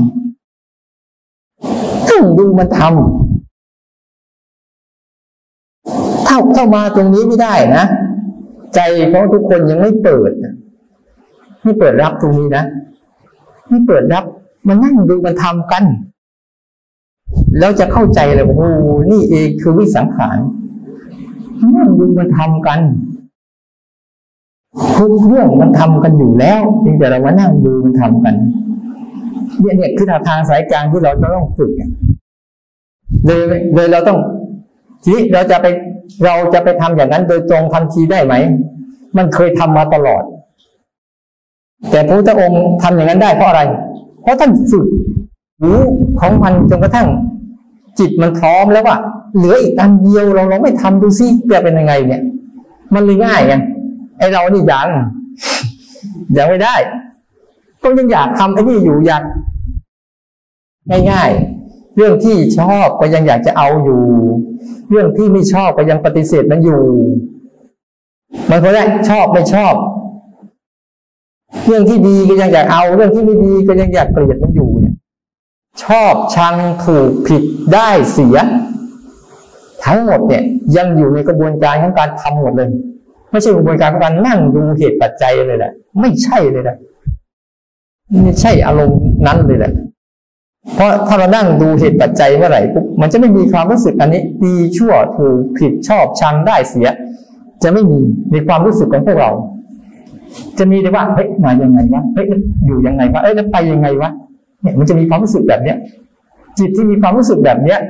นั่งดูมันทำถ้าเข้ามาตรงนี้ไม่ได้นะใจของทุกคนยังไม่เปิดไม่เปิดรับตรงนี้นะไม่เปิดรับมันนั่งดูมันทำกัน แล้วจะเข้าใจเลยโอ้โหนี่เองคือวิสังขารนั่งดูมันทำกันทุกเรื่องมันทำกันอยู่แล้วเพียงแต่เราว่านั่งดูมันทำกันเนี่ยเนี่ยคือทางสายกลางที่เราจะต้องฝึกเลยเลยเราต้องทีนี้เราจะไปเราจะไปทำอย่างนั้นโดยตรงทันทีได้ไหม มันเคยทำมาตลอด แต่พระพุทธองค์ทำอย่างนั้นได้เพราะอะไร เพราะท่านฝึก รู้ของมันจนกระทั่งจิตมันพร้อมแล้วว่าเหลืออีกอันเดียวเราลองไม่ทำดูซิจะเป็นยังไง เนี่ย มันเลยง่ายไงไอเรานี่ยังยังไม่ได้ ก็ยังอยากทำไอ้นี่อยู่อยากง่ายๆ เรื่องที่ชอบก็ยังอยากจะเอาอยู่ เรื่องที่ไม่ชอบก็ยังปฏิเสธมันอยู่ มันก็ได้ชอบไม่ชอบ เรื่องที่ดีก็ยังอยากเอา เรื่องที่ไม่ดีก็ยังอยากเกลียดมันอยู่เนี่ย ชอบชังถูกผิดได้เสีย ทั้งหมดเนี่ยยังอยู่ในกระบวนการของการทำหมดเลย ไม่ใช่กระบวนการของการนั่งดูเหตุปัจจัยเลยแหละไม่ใช่เลยนะไม่ใช่อารมณ์นั้นเลยแหละเพราะถ้าเรานั่งดูเหตุปัจจัยเมื่อไหร่ปุ๊บมันจะไม่มีความรู้สึกอันนี้ดีชั่วถูกผิดชอบชังได้เสีย จะไม่มีในความรู้สึกของพวกเรา จะมีแต่ว่าเฮ้ยมายังไงวะเฮ้ยอยู่ยังไงวะเอ้ยแล้วไปยังไงวะ เนี่ยมันจะมีความรู้สึกแบบเนี้ย จิตที่มีความรู้สึกแบบเนี้ย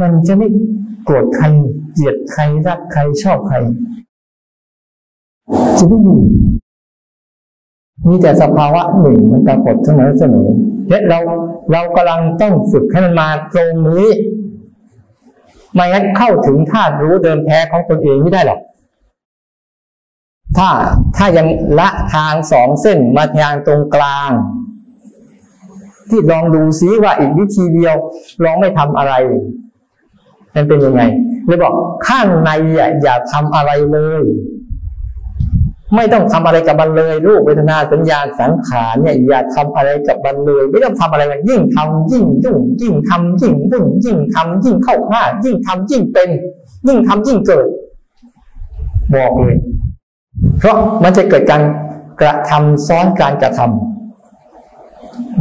มันจะไม่โกรธใครเกลียดใครรักใครชอบใครจะไม่มีมีแต่สภาวะหนึ่งมันปรากฏเสมอเสมอและเราเรากำลังต้องฝึกให้มันมาตรงนี้ไม่งั้นเข้าถึงธาตุรู้เดิมแท้ของตนเองไม่ได้หรอกถ้าถ้ายังละทางสองเส้นมาทางตรงกลาง ที่ลองดูซิว่าอีกวิธีเดียวลองไม่ทำอะไรมันเป็นยังไงเลยบอกข้างในอย่าทำอะไรเลย ไม่ต้องทำอะไรกับมันเลยรูปเวทนาสัญญาสังขารเนี่ยอย่าทำอะไรกับมันเลย ไม่ต้องทำอะไรมันยิ่งทำยิ่งยุ่งยิ่งทำยิ่งวุ่นยิ่งทำยิ่งเข้าข้ายิ่งทำยิ่งเป็น ยิ่งทำยิ่งเกิด บอกเลย เพราะมันจะเกิดการกระทำซ้อนการกระทำ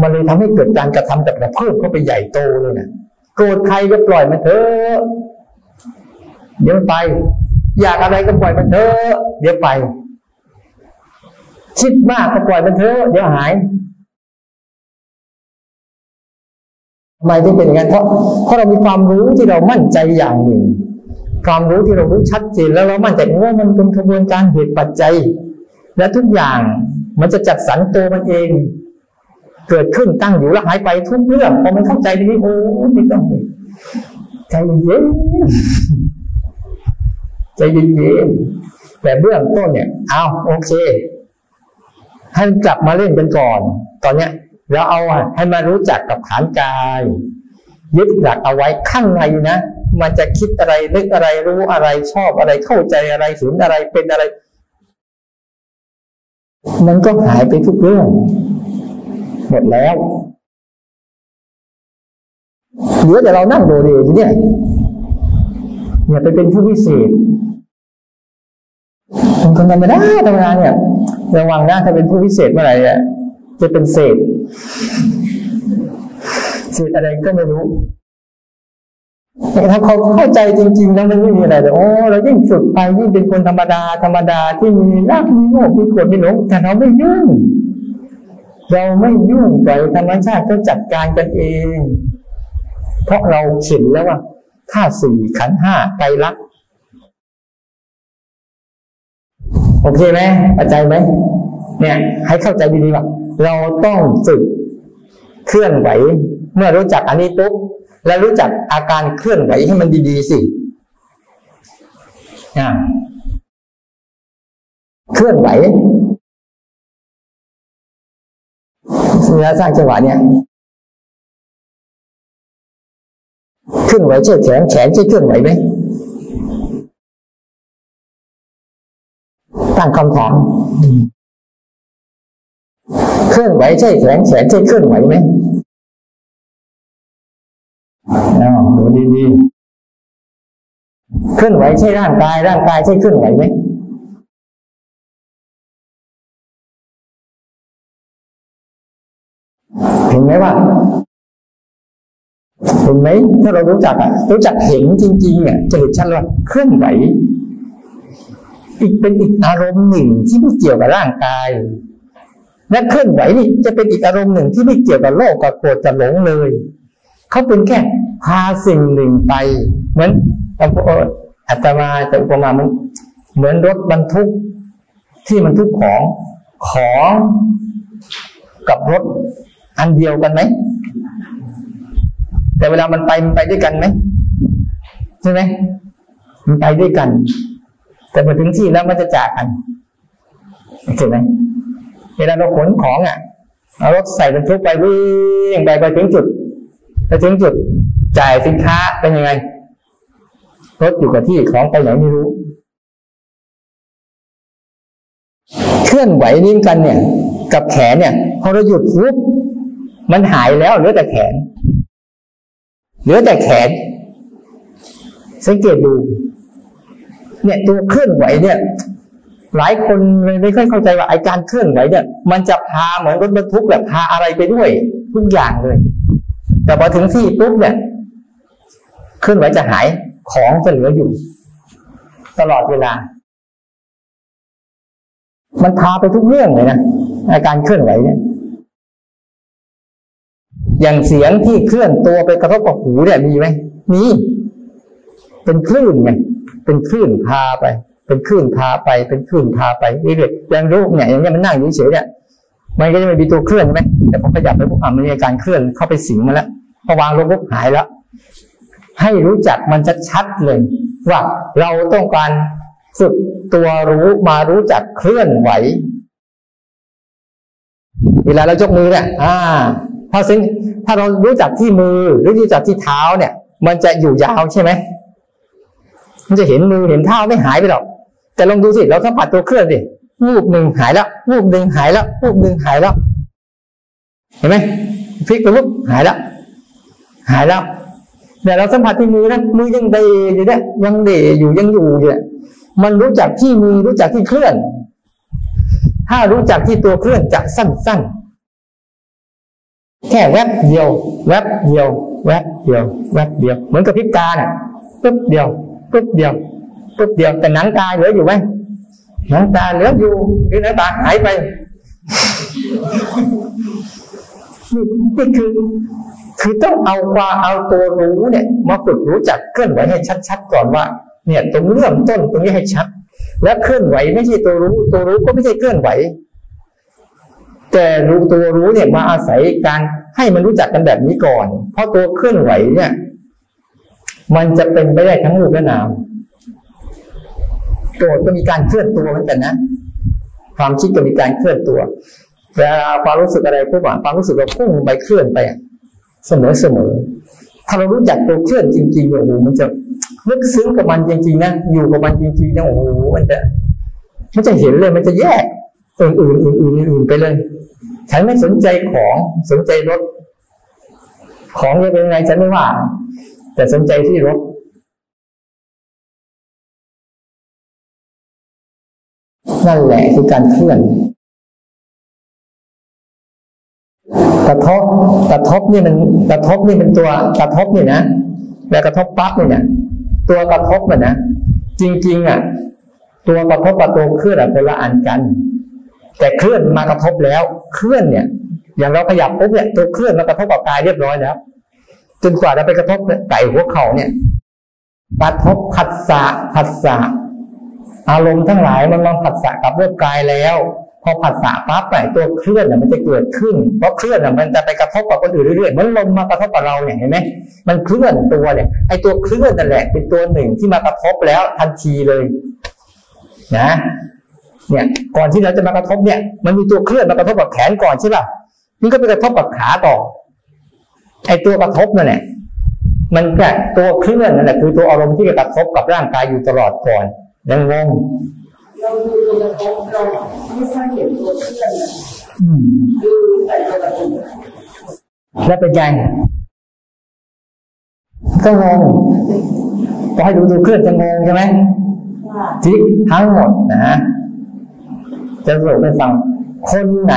มันเลยทำให้เกิดการกระทำแบบเพิ่มเข้าไปใหญ่โตเลยนะโกรธใครก็ปล่อยมันเถอะเดี๋ยวไป อยากอะไรก็ปล่อยมันเถอะเดี๋ยวไปคิดมากก็ปล่อยมันเถอะเดี๋ยวหายทำไมถึงเป็นอย่างนั้นเพราะเพราะเรามีความรู้ที่เรามั่นใจอย่างหนึ่ง ความรู้ที่เรารู้ชัดเจนแล้วเรามั่นใจว่ามันเป็นกระบวนการเหตุปัจจัย และทุกอย่างมันจะจัดสรรตัวมันเอง เกิดขึ้นตั้งอยู่แล้วหายไปทุกเรื่องพอมันเข้าใจตรงนี้โอ้ไม่ต้องใจเย็นใจเย็นแต่เบื้องต้นเนี่ย เอาโอเค ให้กลับมาเล่นกันก่อน ตอนเนี้ยเราเอาให้มารู้จักกับฐานกายยึดหลักเอาไว้ข้างในนะ มันจะคิดอะไรนึกอะไรรู้อะไรชอบอะไรเข้าใจอะไรเห็นอะไรเป็นอะไร มันก็หายไปทุกเรื่อง หมดแล้วเหลือแต่เรานั่งโดเดทีเนี่ยอย่าไปเป็นผู้พิเศษเป็นคนธรรมดาธรรมดาเนี่ยระวังนะถ้าเป็นผู้พิเศษเมื่อไหร่อะจะเป็นเศษเศษอะไรก็ไม่รู้แต่ถ้าเขาเข้าใจจริงๆแล้วมันไม่มีอะไรเลยโอ้เรายิ่งฝึกไปยิ่งเป็นคนธรรมดา ธรรมดาที่มีรักมีโลภมีโกรธมีหลงแต่เราไม่ยุ่ง เราไม่ยุ่งปล่อยธรรมชาติก็จัดการกันเอง เพราะเราเห็นแล้วว่าถ้าสี่ขันห้าไตรลักษณ์โอเคไหมเข้าใจไหมเนี่ย ให้เข้าใจดีๆว่าเราต้องฝึกเคลื่อนไหว เมื่อรู้จักอันนี้ปุ๊บแล้วรู้จักอาการเคลื่อนไหวให้มันดีๆสิเคลื่อนไหว เวลาสร้างจังหวะเนี่ยเคลื่อนไหวใช่แขนแขนใช่เคลื่อนไหวไหมตั้งคำถามเคลื่อนไหวใช่แขนแขนใช่เคลื่อนไหวไหมเอาดูดีๆเคลื่อนไหวใช่ร่างกาย ร่างกายใช่เคลื่อนไหวไหม เห็นไหมว่าเห็นไหมถ้าเรารู้จักอะรู้จักเห็นจริงๆอะจะเห็นชัดว่าเคลื่อนไหวอีกเป็นอีกอารมณ์หนึ่งที่ไม่เกี่ยวกับร่างกาย และเคลื่อนไหวนี่จะเป็นอีกอารมณ์หนึ่งที่ไม่เกี่ยวกับโลกกับโกรธกับหลงเลยเขาเป็นแค่พาสิ่งหนึ่งไป เหมือนอาตมาจะอุปมามันเหมือนรถบรรทุกที่มันทุกของของกับรถ อันเดียวกันไหม แต่เวลามันไปมันไปด้วยกันไหมใช่ไหมมันไปด้วยกัน แต่พอถึงที่แล้วมันจะจากกันโอเคไหมเวลาเราขนของอะเอารถใส่บรรทุกไปวิ่งไปไปถึงจุดไปถึงจุดจ่ายสินค้าเป็นยังไงรถอยู่กับที่ของไปไหนไม่รู้ เคลื่อนไหวนิ้มกันเนี่ย กับแขนเนี่ยพอเราหยุดปุ๊บ มันหายแล้วเหลือแต่แขนเหลือแต่แขน สังเกตดู เนี่ยตัวเคลื่อนไหวเนี่ย หลายคนไม่ค่อยเข้าใจว่าไอการเคลื่อนไหวเนี่ย มันจะพาเหมือนรถบรรทุกแบบพาอะไรไปด้วย ทุกอย่างเลย แต่พอถึงที่ปุ๊บเนี่ยเคลื่อนไหวจะหายของจะเหลืออยู่ ตลอดเวลา มันพาไปทุกเรื่องเลยนะอาการเคลื่อนไหวเนี่ย อย่างเสียงที่เคลื่อนตัวไปกระทบกับหูเนี่ยมีไหมมีเป็นคลื่นไงเป็นคลื่นพาไป เป็นคลื่นพาไป เป็นคลื่นพาไปเรื่อยๆย่างรูปเนี่ยอย่างเงี้ยมันนั่งอยู่เฉยเนี่ยมันก็จะไม่มีตัวเคลื่อนใช่ไหมแต่พอขยับไปปุ๊บอะมันมีการเคลื่อนเข้าไปสิงมาแล้วพอวางลงปุ๊บหายแล้ว ให้รู้จักมันชัดๆเลย ว่าเราต้องการฝึกตัวรู้มารู้จักเคลื่อนไหว เวลาเรายกมือเนี่ย อ่า พอสิ่งถ้าเรารู้จักที่มือหรือรู้จักที่เท้าเนี่ย มันจะอยู่ยาวใช่ไหมมันจะเห็นมือเห็นเท้าไม่หายไปหรอก แต่ลองดูสิเราสัมผัสตัวเคลื่อนดิวูบหนึ่งหายแล้ววูบหนึ่งหายแล้ววูบหนึ่งหายแล้ว เห็นไหมพลิกไปปุ๊บหายแล้ว หายแล้วแต่เราสัมผัสที่มือนะมือยังเดยอยู่เนี่ยยังเดยอยู่ยังอยู่เนี่ยมันรู้จักที่มือรู้จักที่เคลื่อน ถ้ารู้จักที่ตัวเคลื่อนจะสั้นๆ แค่แวบเดียว แวบเดียว แวบเดียว แวบเดียว เหมือนกับพิบตาเนี่ยปุ๊บเดียวปุ๊บเดียวปุ๊บเดียวแต่หนังตาเหลืออยู่ไหมหนังตาเหลืออยู่หรือหนังตาหายไปนี่คือคือต้องเอาความเอาตัวรู้เนี่ย มาฝึกรู้จักเคลื่อนไหวให้ชัด ๆ ก่อนว่า เนี่ย ตรงเริ่มต้นตรงนี้ให้ชัด แล้วเคลื่อนไหวไม่ใช่ตัวรู้ ตัวรู้ก็ไม่ใช่เคลื่อนไหว แต่รู้ตัวรู้เนี่ยมาอาศัยการให้มันรู้จักกันแบบนี้ก่อน เพราะตัวเคลื่อนไหวเนี่ย มันจะเป็นไปได้ทั้งรูปและนามโกรธก็มีการเคลื่อนตัวเหมือนกันนะ ความคิดก็มีการเคลื่อนตัวเวลาความรู้สึกอะไรพวกว่าความรู้สึกเราพุ่งไปเคลื่อนไปเสมอเสมอถ้าเรารู้จักตัวเคลื่อนจริงๆโอ้โหมันจะลึกซึ้งกับมันจริงๆนะอยู่กับมันจริงๆนะโอ้โหมันจะมันจะเห็นเลยมันจะแยก อื่นๆอื่นๆอื่นๆไปเลย ฉันไม่สนใจของสนใจรถ ของจะเป็นยังไงฉันไม่ว่า แต่สนใจที่รถนั่นแหละคือการเคลื่อน กระทบกระทบนี่มันกระทบนี่เป็นตัวกระทบเนี่ยนะแล้วกระทบปั๊บเนี่ย ตัวกระทบมันนะจริงๆอะ ตัวกระทบกับตัวเคลื่อนอะคนละอันกัน แต่เคลื่อนมากระทบแล้วเคลื่อนเนี่ย อย่างเราขยับปุ๊บเนี่ยตัวเคลื่อนมากระทบกับกายเรียบร้อยแล้วจนกว่าจะไปกระทบไก่หัวเข่าเนี่ยกระทบผัสสะผัสสะอารมณ์ทั้งหลายมันลองผัสสะกับรื่องกายแล้ว พอผัสสะปั๊บไปตัวเคลื่อนน่ะมันจะเกิดขึ้น เพราะเคลื่อนน่ะมันจะไปกระทบกับคนอื่นเรื่อยๆมันลมมากระทบกับเราเนี่ยเห็นไหมมันเคลื่อนตัวเนี่ยไอ้ตัวเคลื่อนนั่นแหละเป็นตัวหนึ่งที่มากระทบแล้วทันทีเลย นะ เนี่ยก่อนที่เราจะมากระทบเนี่ย มันมีตัวเคลื่อนมากระทบกับแขนก่อนใช่ป่ะมันก็ไปกระทบกับขาต่อไอ้ตัวกระทบนั่นแหละมันแค่ตัวเคลื่อนนั่นแหละคือตัวอารมณ์ที่กระทบกับร่างกายอยู่ตลอดก่อนยังงงเราดูตัวกระทบเราไม่ค่อยเห็นตัวเคลื่อนดูแต่ตัวกระทบแล้วเป็นไงก็งงก็ให้ดูตัวเคลื่อนจะงงใช่ไหมที่ทั้งหมดนะ จะสรุปให้ฟัง คนไหน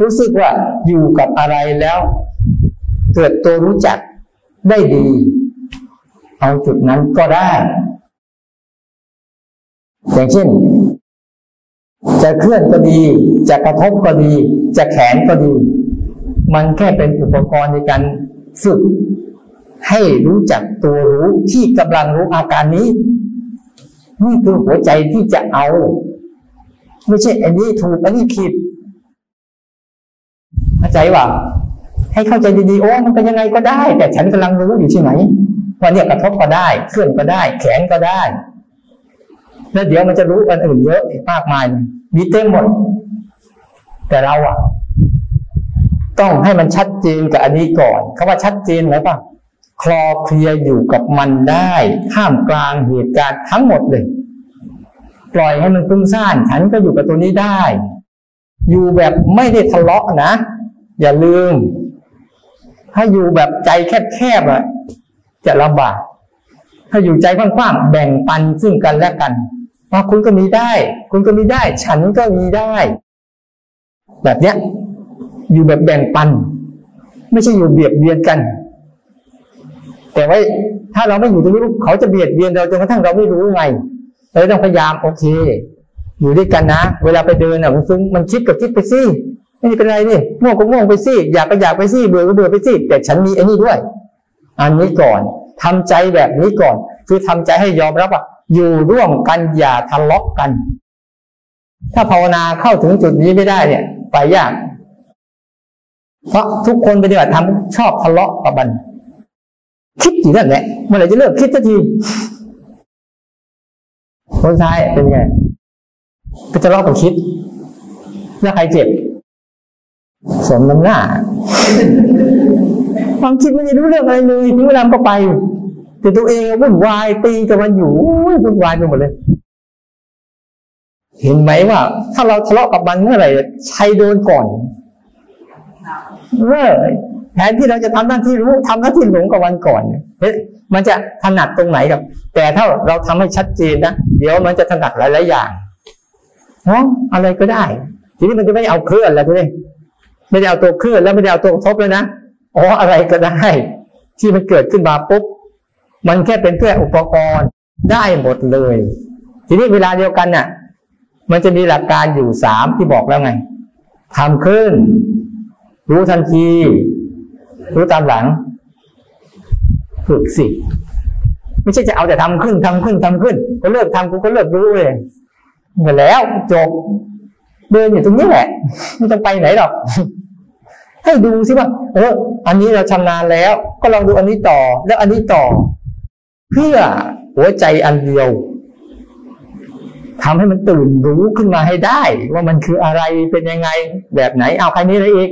รู้สึกว่าอยู่กับอะไรแล้ว เกิดตัวรู้จักได้ดี เอาจุดนั้นก็ได้ อย่างเช่น จะเคลื่อนก็ดี จะกระทบก็ดี จะแขนก็ดี มันแค่เป็นอุปกรณ์ในการฝึกให้รู้จักตัวรู้ที่กำลังรู้อาการนี้ นี่คือหัวใจที่จะเอา ไม่ใช่อันนี้ถูกอันนี้ผิดเข้าใจว่าให้เข้าใจดีๆโอ้มันเป็นยังไงก็ได้ แต่ฉันกำลังรู้อยู่ใช่ไหมว่าเนี่ยกระทบก็ได้เคลื่อนก็ได้ แขนก็ได้ แล้วเดี๋ยวมันจะรู้อันอื่นเยอะมากมายมีเต็มหมด แต่เราอะต้องให้มันชัดเจนกับอันนี้ก่อนคาว่าชัดเจนแล้วป่ะคลอเคลียอยู่กับมันได้ท่ามกลางเหตุการณ์ทั้งหมดเลย ปล่อยให้มันฟุ้งซ่าน ฉันก็อยู่กับตัวนี้ได้ อยู่แบบไม่ได้ทะเลาะนะ อย่าลืม ถ้าอยู่แบบใจแคบๆอะจะลำบากถ้าอยู่ใจกว้างๆแบ่งปันซึ่งกันและกันว่าคุณก็มีได้ คุณก็มีได้ ฉันก็มีได้ แบบเนี้ย อยู่แบบแบ่งปัน ไม่ใช่อยู่เบียดเบียนกัน แต่ว่าถ้าเราไม่อยู่ตรงนี้เขาจะเบียดเบียนเราจนกระทั่งเราไม่รู้ไง เราต้องพยายามโอเค อยู่ด้วยกันนะ เวลาไปเดินอะมันฟุ้งมันคิดกับคิดไปสิไม่เป็นไรนี่ม่วงก็ม่วงไปสิอยากก็อยากไปสิเบื่อก็เบื่อไปสิแต่ฉันมีไอ้นี่ด้วย อันนี้ก่อนทำใจแบบนี้ก่อน คือทำใจให้ยอมรับว่าอยู่ร่วมกันอย่าทะเลาะกัน ถ้าภาวนาเข้าถึงจุดนี้ไม่ได้เนี่ย ไปยาก เพราะทุกคนปฏิบัติธรรมชอบทะเลาะกับมันคิดอยู่นั่นแหละเมื่อไหร่จะเลิกคิดสักที คนท้ายเป็นไง ก็จะลาะกับคิดแล้วใครเจ็บ สมน้ำหน้า ความคิดไม่ได้รู้เรื่องอะไรเลยถึงเวลาก็ไป แต่ตัวเองวุ่นวายตีกับมันอยู่วุ่นวายไปหมดเลย เห็นไหมว่า ถ้าเราทะเลาะกับมันเมื่อไหร่ใครโดนก่อนเออแทนที่เราจะทำหน้าที่รู้ทำหน้าที่หลงกับวันก่อนเฮ้ย มันจะถนัดตรงไหนกับ แต่ถ้าเราทำให้ชัดเจนนะเดี๋ยวมันจะถนัดหลายๆอย่างเนาะอะไรก็ได้ ทีนี้มันจะไม่เอาเคลื่อนแล้วทีนี้ไม่ได้เอาตัวเคลื่อนแล้วไม่ได้เอาตัวทบแล้วนะอ๋ออะไรก็ได้ ที่มันเกิดขึ้นมาปุ๊บมันแค่เป็นแค่อุปกรณ์ได้หมดเลย ทีนี้เวลาเดียวกันน่ะ มันจะมีหลักการอยู่สามที่บอกแล้วไงทำขึ้น รู้ทันที รู้ตามหลัง ฝึกสิ ไม่ใช่จะเอาแต่ทำขึ้นทำขึ้นทำขึ้นก็เลิกทำกูก็เลิกรู้เลยหมดแล้วจบเดินอยู่ตรงนี้แหละไม่ต้องไปไหนหรอก ให้ดูสิว่าเอออันนี้เราชำนาญแล้ว ก็ลองดูอันนี้ต่อ แล้วอันนี้ต่อ เพื่อหัวใจอันเดียวทำให้มันตื่นรู้ขึ้นมาให้ได้ ว่ามันคืออะไรเป็นยังไงแบบไหนเอาใครมีอะไรอีก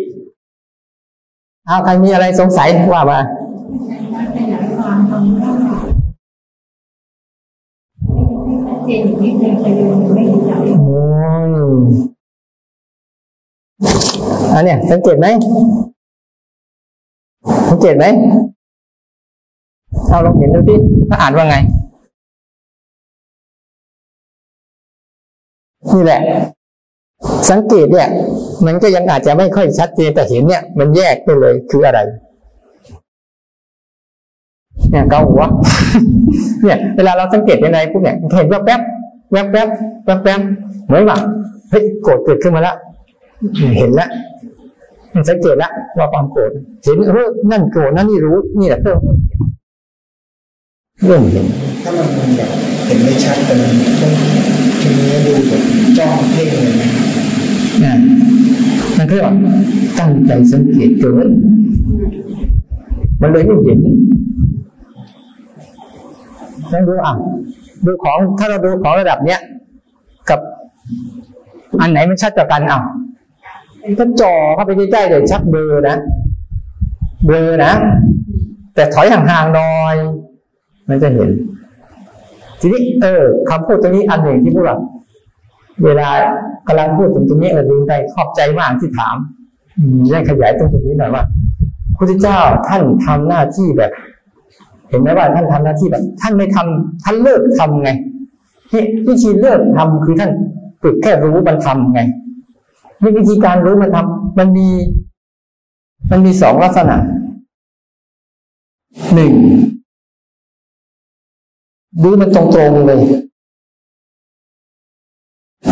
เอาใครมีอะไรสงสัยว่ามา โอ้อันเนี้ยสังเกตไหมสังเกตไหมเอาลองเห็นดูที่พระอ่านว่าไง นี่แหละ สังเกตเนี่ย มันก็ยังอาจจะไม่ค่อยชัดเจนแต่เห็นเนี่ย มันแยกไปเลยคืออะไร เนี่ยเกาหัวเนี่ย เวลาเราสังเกตยังไงพวกเนี่ยเห็นแวบแวบแวบแวบแวบแวบเหมือนว่าเฮ้ยโกรธเกิดขึ้นมาแล้วเห็นแล้วสังเกตแล้วว่าความโกรธเห็นเออนั่นโกรธนั่นนี่รู้นี่แหละเริ่มเริ่มเห็นถ้ามันแบบเห็นไม่ชัดแต่มันต้องทีนี้ดูแบบจ้องเพ่งเลยนะนะมันก็ตั้งใจสังเกตเกินมันเลยไม่เห็น นั่นดูอะดูของถ้าเราดูของระดับเนี้ยกับอันไหนมันชัดกว่ากันอะถ้าจ่อเข้าไปใกล้ๆเดี๋ยวชักเบลอนะเบลอนะ แต่ถอยห่างๆหน่อย มันจะเห็น ทีนี้ เออคำพูดตรงนี้อันหนึ่งที่พูดว่าเวลากำลังพูดถึงตรงนี้เออลืมไปขอบใจมากที่ถามอืมได้ขยายตรงจุดนี้หน่อยว่าพระพุทธเจ้าท่านทำหน้าที่แบบ เห็นไหมว่าท่านทำหน้าที่แบบท่านไม่ทำท่านเลิกทำไงที่วิธีเลิกทำคือท่านฝึกแค่รู้มันทำไงนี่วิธีการรู้มันทำมันมี มันมีสองลักษณะหนึ่งดูมันตรงๆเลย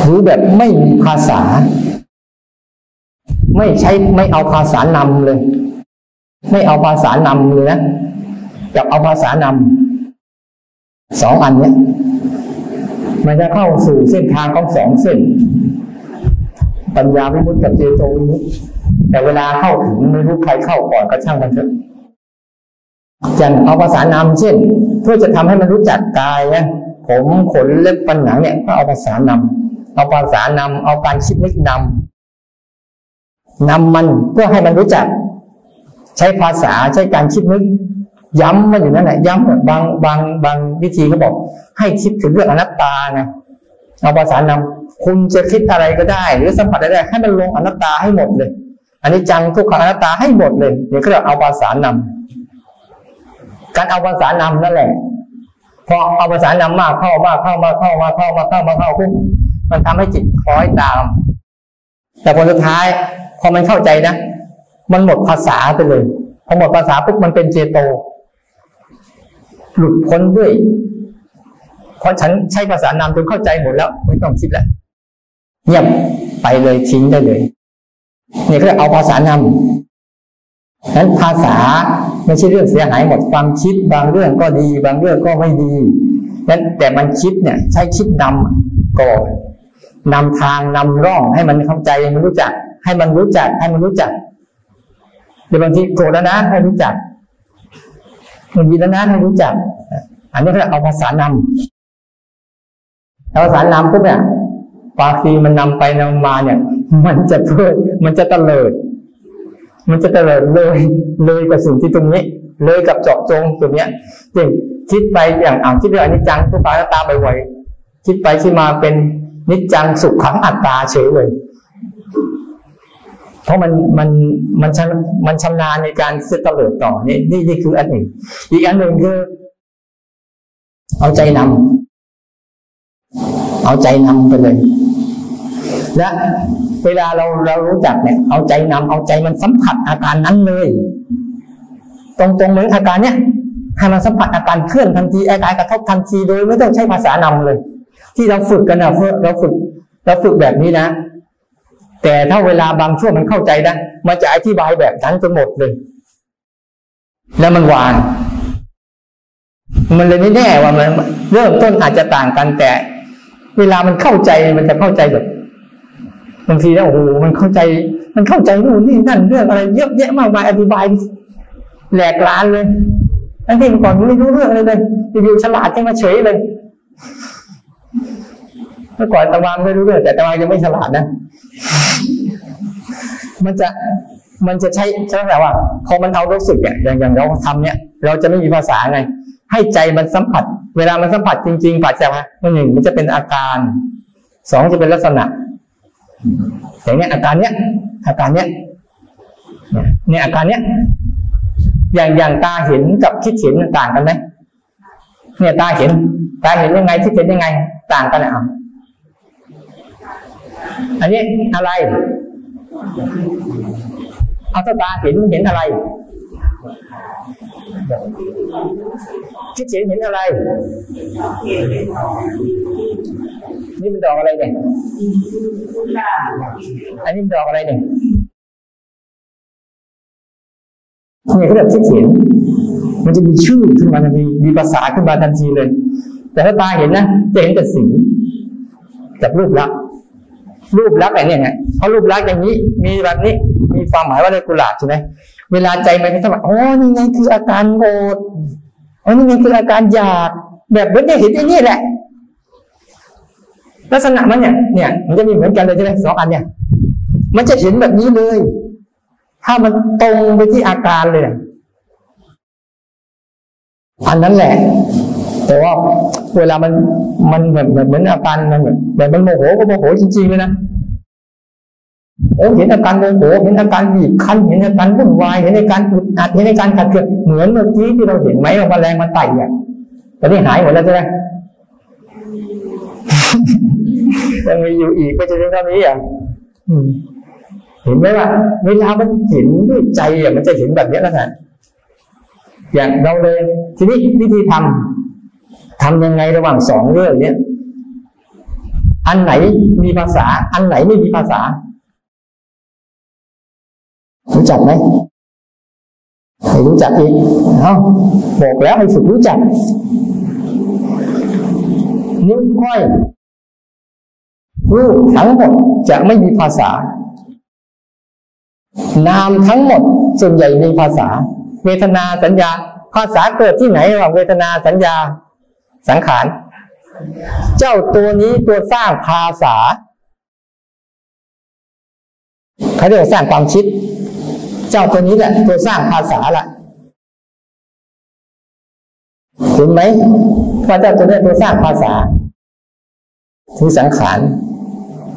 รู้แบบไม่มีภาษา ไม่ใช้ไม่เอาภาษานำเลย ไม่เอาภาษานำเลยนะ กับเอาภาษานำสองอันเนี้ยมันจะเข้าสู่เส้นทางของสองเส้น ปัญญาวิมุตติกับเจโตวิมุตติแต่เวลาเข้าถึงไม่รู้ใครเข้าก่อนก็ช่างมันเถอะอย่างเอาภาษานำเช่น เพื่อจะทำให้มันรู้จักกายนะผมขนเล็บฟันหนังเนี่ยก็เอาภาษานำเอาภาษานำเอาการคิดนึกนำนำมันเพื่อให้มันรู้จัก ใช้ภาษาใช้การคิดนึก ย้ำมันอยู่นั่นแหละย้ำบางบางบางวิธีเขาบอก ให้คิดถึงเรื่องอนัตตาไงเอาภาษานำคุณจะคิดอะไรก็ได้ หรือสัมผัสอะไรได้ให้มันลงอนัตตาให้หมดเลย อันนี้จังทุกขังอนัตตาให้หมดเลยเดี๋ยวก็เรียกเอาภาษานำการเอาภาษานำนั่นแหละพอเอาภาษานำมากเข้ามากเข้ามากเข้ามากเข้ามากเข้ามากเข้าปุ๊บมันทำให้จิตคล้อยตาม แต่ผลสุดท้ายพอมันเข้าใจนะ มันหมดภาษาไปเลยพอหมดภาษาปุ๊บมันเป็นเจโต หลุดพ้นด้วย เพราะฉันใช้ภาษานามจนเข้าใจหมดแล้ว ไม่ต้องคิดแล้วเงียบไปเลยทิ้งได้เลยเนี่ยก็เอาภาษานำนั้นภาษาไม่ใช่เรื่องเสียหายหมดความคิดบางเรื่องก็ดี บางเรื่องก็ไม่ดีนั้นแต่มันคิดเนี่ย ใช้คิดนำก่อนนำทางนำร่องให้มันเข้าใจให้มันรู้จัก ให้มันรู้จักให้มันรู้จักเดี๋ยวบางทีโกรธแล้วนะให้รู้จัก มันดีแล้วนะให้รู้จัก อันนี้ก็เอาภาษานำเอาภาษานำปุ๊บเนี่ยบางทีมันนำไปนำมาเนี่ย มันจะเพิ่มมันจะเตลิด มันจะเตลิดเลย เลยกับสิ่งที่ตรงนี้ เลยกับจาะจงตรงเนี้ยอย่างคิดไปอย่างอ่านคิดเรื่องอนิจจังทุกข์อนัตาบ่อยๆคิดไปคิดมาเป็นนิจจังสุขขังอัตตาเฉยเลย เพราะมันมันมันชำมันชำนาญในการจะเตลิดต่อนี่นี่นี่คืออันหนึ่ง อีกอันหนึ่งคือ เอาใจนำเอาใจนำไปเลย และเวลาเราเรารู้จักเนี่ย เอาใจนำเอาใจมันสัมผัสอาการนั้นเลย ตรงตรงเลยอาการเนี้ยให้มันสัมผัสอาการเคลื่อนทันทีอาการกระทบทันทีโดยไม่ต้องใช้ภาษานำเลย ที่เราฝึกกันนะเพื่อเราฝึกเราฝึกแบบนี้นะ แต่ถ้าเวลาบางช่วงมันเข้าใจนะมันจะอธิบายแบบนั้นจนหมดเลย แล้วมันวางมันเลยไม่แน่ว่ามันเริ่มต้นอาจจะต่างกันแต่ เวลามันเข้าใจมันจะเข้าใจแบบบางทีแล้วโอ้โหมันเข้าใจ มันเข้าใจนู่นนี่นั่นเรื่องอะไรเยอะแยะมากมายอธิบายแหลกลานเลยทั้งที่เมื่อก่อนไม่รู้เรื่องอะไรเลยอยู่ฉลาดขึ้นมาเฉยเลยเมื่อก่อนตะวันไม่รู้เรื่องแต่ตะวันยังไม่ฉลาดนะ มันจะมันจะใช้ใช่ไหมว่าพอมันเอารู้สึกเนี่ยอย่างอย่างเราทำเนี่ย เราจะไม่มีภาษาไง ให้ใจมันสัมผัส เวลามันสัมผัสจริงๆปัจจัยมันหนึ่งมันจะเป็นอาการสองจะเป็นลักษณะอย่างเนี้ยอาการเนี้ยอาการเนี้ยเนี่ยอาการเนี้ยอย่างอย่างตาเห็นกับคิดเห็นต่างกันไหมเนี่ยตาเห็นตาเห็นยังไงคิดเห็นยังไง ต่างกันอะอันนี้อะไร เอาตาเห็นเห็นอะไรคิดเห็นเห็นอะไร นี่มันดอกอะไรเนี่ย อันนี้มันดอกอะไรเนี่ยเนี่ยเขาแบบคิดเห็น มันจะมีชื่อขึ้นมาทันที มีภาษาขึ้นมาทันทีเลย แต่ถ้าตาเห็นนะ จะเห็นแต่สีกับรูปลักษณ์ รูปลักษณ์อะไรเนี่ยไงเพราะรูปลักษณ์อย่างนี้ มีแบบนี้ มีความหมายว่าในกุหลาบใช่ไหมเวลาใจมันก็จะแบบอ๋อนี่ไงคืออาการโกรธอ๋อนี่ไงคืออาการอยาก แบบเหมือนได้เห็นไอ้นี่แหละ ลักษณะมันเนี่ย เนี่ย มันจะมีเหมือนกันเลยใช่ไหมสองอันเนี่ย มันจะเห็นแบบนี้เลย ถ้ามันตรงไปที่อาการเลยอันนั้นแหละ แต่ว่าเวลามันมันเหมือนเหมือนอาการมันเหมือนแบบมันโมโหก็โมโหจริงๆเลยนะโอ้เห็นอาการโมโหเห็นอาการบีบคั้นเห็นอาการวุ่นวายเห็นอาการอุดอัดเห็นอาการขัดเคืองเหมือนเมื่อกี้ที่เราเห็นไหมว่าแมลงมันไต่อะตอนนี้หายหมดแล้วใช่ไหมยังมีอยู่อีกไม่ใช่เท่านี้อะเห็นไหมว่าเวลามันเห็นด้วยใจอะมันจะเห็นแบบนี้แล้วนะอย่างเราเลยทีนี้วิธีทำ ทำยังไงระหว่างสองเรื่องเนี้ยอันไหนมีภาษา อันไหนไม่มีภาษา รู้จักไหมให้รู้จักอีกเอ้าบอกแล้วให้ฝึกรู้จัก นิ้วก้อยรูปทั้งหมดจะไม่มีภาษา นามทั้งหมดส่วนใหญ่มีภาษา เวทนาสัญญา ภาษาเกิดที่ไหนระหว่างเวทนาสัญญา สังขาร เจ้าตัวนี้ตัวสร้างภาษาเขาเรียกว่าสร้างความคิด เจ้าตัวนี้แหละ ตัวสร้างภาษาละเห็นไหมว่าเจ้าตัวนี้ตัวสร้างภาษาคือสังขาร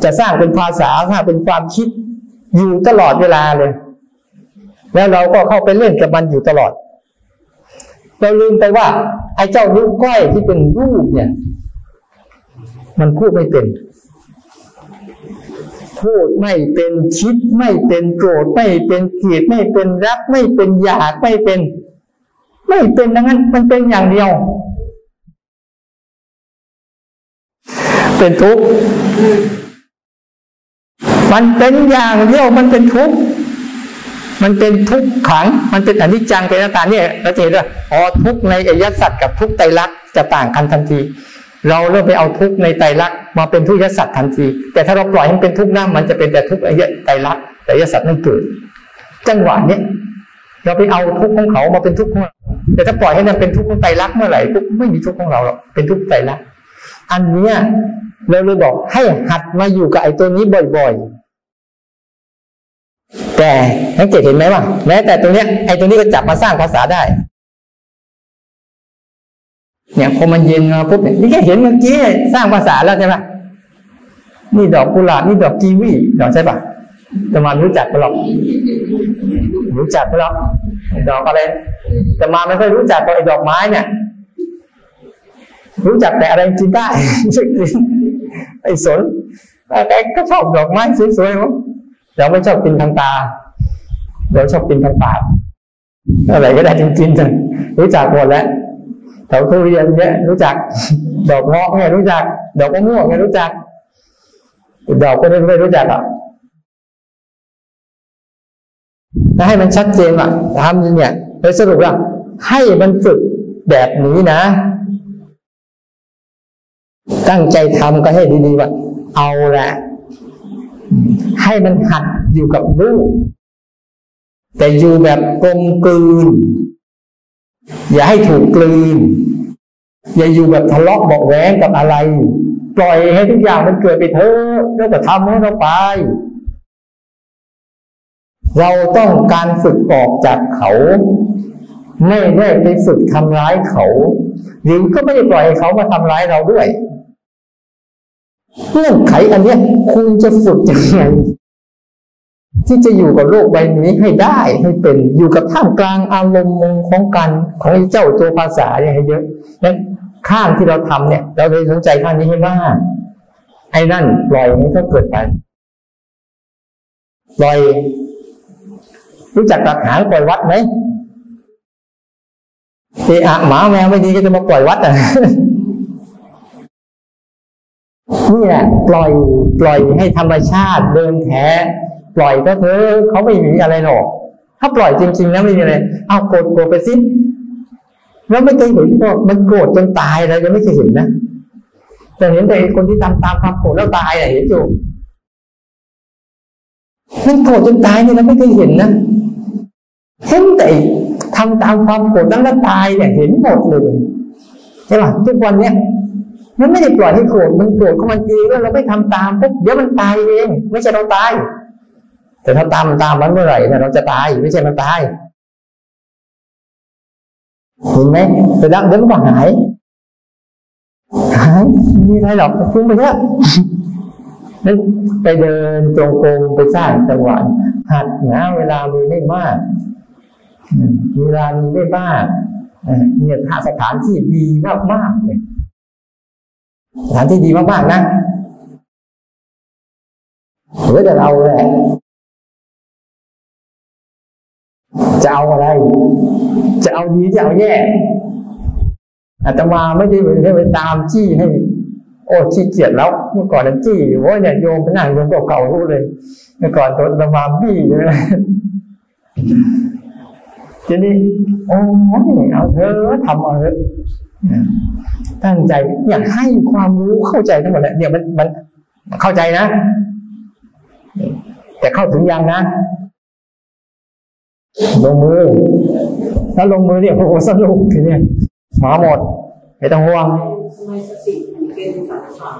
จะสร้างเป็นภาษาสร้างเป็นความคิดอยู่ตลอดเวลาเลย แล้วเราก็เข้าไปเล่นกับมันอยู่ตลอด เราลืมไปว่า ไอ้เจ้านิ้วก้อยที่เป็นรูปเนี่ย มันพูดไม่เป็น พูดไม่เป็นคิดไม่เป็นโกรธไม่เป็นเกลียดไม่เป็นรัก ไม่เป็นอยากไม่เป็น ไม่เป็นดังนั้น มันเป็นอย่างเดียว เป็นทุกข์มันเป็นอย่างเดียวมันเป็นทุกข์ มันเป็นทุกขัง มันเป็นอนิจจังเป็นอนัตตาเนี่ยเราจะเห็นว่าอ๋อทุกในอริยสัจกับทุกไตรลักษณ์จะต่างกันทันที เราเริ่มไปเอาทุกในไตรลักษณ์มาเป็นทุกยสัจทันที แต่ถ้าเราปล่อยให้มันเป็นทุกน้ามันจะเป็นแต่ทุกอริยไตรลักษณ์แต่อริยสัจไม่เกิดจังหวะเนี้ยเราไปเอาทุกของเขามาเป็นทุกของเราแต่ถ้าปล่อยให้มันเป็นทุกของไตรลักษณ์เมื่อไหร่ทุกไม่มีทุกของเราหรอกเป็นทุกไตรลักษณ์อันเนี้ยเราเลยบอกให้หัดมาอยู่กับไอ้ตัวนี้บ่อยๆ แต่สังเกตเห็นไหมว่า แม้แต่ตัวเนี้ยไอ้ตัวนี้ก็จับมาสร้างภาษาได้ เนี่ยพอมันเย็นมาปุ๊บเนี่ยนี่แค่เห็นเมื่อกี้สร้างภาษาแล้วใช่ไหมนี่ดอกกุหลาบนี่ดอกกีวีดอกใช่ปะจะมารู้จักไปหรอกรู้จักไปหรอกดอกอะไรจะมาไม่ค่อยรู้จักกับไอ้ดอกไม้เนี่ย รู้จักแต่อะไรกินได้ไอ้สนแกก็ชอบดอกไม้สวยๆมั้ง เราไม่ชอบกินทางตา เราชอบกินทางปากอะไรก็ได้จริงๆจังรู้จักหมดแล้วแถวทุเรียนเนี่ยรู้จัก ดอกงาะเนี่ยรู้จัก ดอกมะม่วงเนี่ยรู้จัก ดอกก็ไม่รู้จักอะถ้าให้มันชัดเจนว่าทำเนี่ยโดยสรุปว่าให้มันฝึกแบบนี้นะ ตั้งใจทำก็ให้ดีๆว่า เอาละ ให้มันหัดอยู่กับรูป แต่อยู่แบบกลมกลืน อย่าให้ถูกกลืน อย่าอยู่แบบทะเลาะเบาแหวงกับอะไร ปล่อยให้ทุกอย่างมันเกิดไปเถอะแล้วก็ทำให้เราไป เราต้องการฝึกออกจากเขาไม่ได้ไปฝึกทำร้ายเขาหรือก็ไม่ได้ปล่อยเขามาทำร้ายเราด้วย เงื่อนไขอันเนี้ยคุณจะฝึกยังไงที่จะอยู่กับโลกใบนี้ให้ได้ให้เป็นอยู่กับท่ามกลางอารมณ์ของการของเจ้าตัวภาษาเนี่ยให้เยอะนั้นข้างที่เราทำเนี่ย เราเลยสนใจข้างนี้ให้มากไอ้นั่นปล่อยให้เขาเกิดไปปล่อย รู้จักตัดหางปล่อยวัดไหมเอะอะหมาแมวไม่ดีก็จะมาปล่อยวัดอะ นี่แหละปล่อยปล่อยให้ธรรมชาติเดินแท้ปล่อยก็เถอะเขาไม่มีอะไรหรอก ถ้าปล่อยจริงๆนะไม่มีอะไรเอาโกรธโกรธไปสิแล้วไม่เคยเห็นว่ามันโกรธจนตายเลยยังไม่เคยเห็นนะแต่เห็นแต่คนที่ทำตามความโกรธแล้วตายอะเห็นอยู่มันโกรธจนตายเนี่ยเราไม่เคยเห็นนะเห็นแต่ทำตามความโกรธนั้นแล้วตายเนี่ยเห็นหมดเลยใช่ป่ะทุกวันเนี้ย มันไม่ได้ปล่อยให้โกรธมันโกรธของมันเองแล้วเราไม่ทำตามปุ๊บเดี๋ยวมันตายเอง ไม่ใช่เราตาย แต่ถ้าตามตามมันเมื่อไหร่เนี่ยเราจะตายไม่ใช่มันตายเห็นไหมไปรักเดี๋ยวมันก็หายหายไม่มีอะไรหรอกฟุ้งไปเถอะนั่นไปเดินจงกรมไปสร้างจังหวะหัดนะเวลามีไม่มากเวลามีไม่มากเนี่ยหาสถานที่ดีมากมากเลย ถานที่ดีมากๆนะเหลือแต่เราแหละจะเอาอะไร จะเอาดีจะเอาแย่อาตมาไม่ได้ไปไปตามจี้ให้ โอ้ขี้เกียจแล้ว เมื่อก่อนนั้นจี้โอ้ยเนี่ยโยมไปนั่งโยมเก่าๆรู้เลย เมื่อก่อนตัวอาตมาบี้เลยทีนี้โอ้ยเอาเธอทำเอาเถอะ ตั้งใจอยากให้ความรู้เข้าใจทั้งหมดแหละเนี่ยมันมันเข้าใจนะ แต่เข้าถึงยังนะ ลงมือ ถ้าลงมือเนี่ยโอ้โหสนุกทีนี้หมาหมด ไม่ต้องห่วงทำไมสติถึงเป็นสังขาร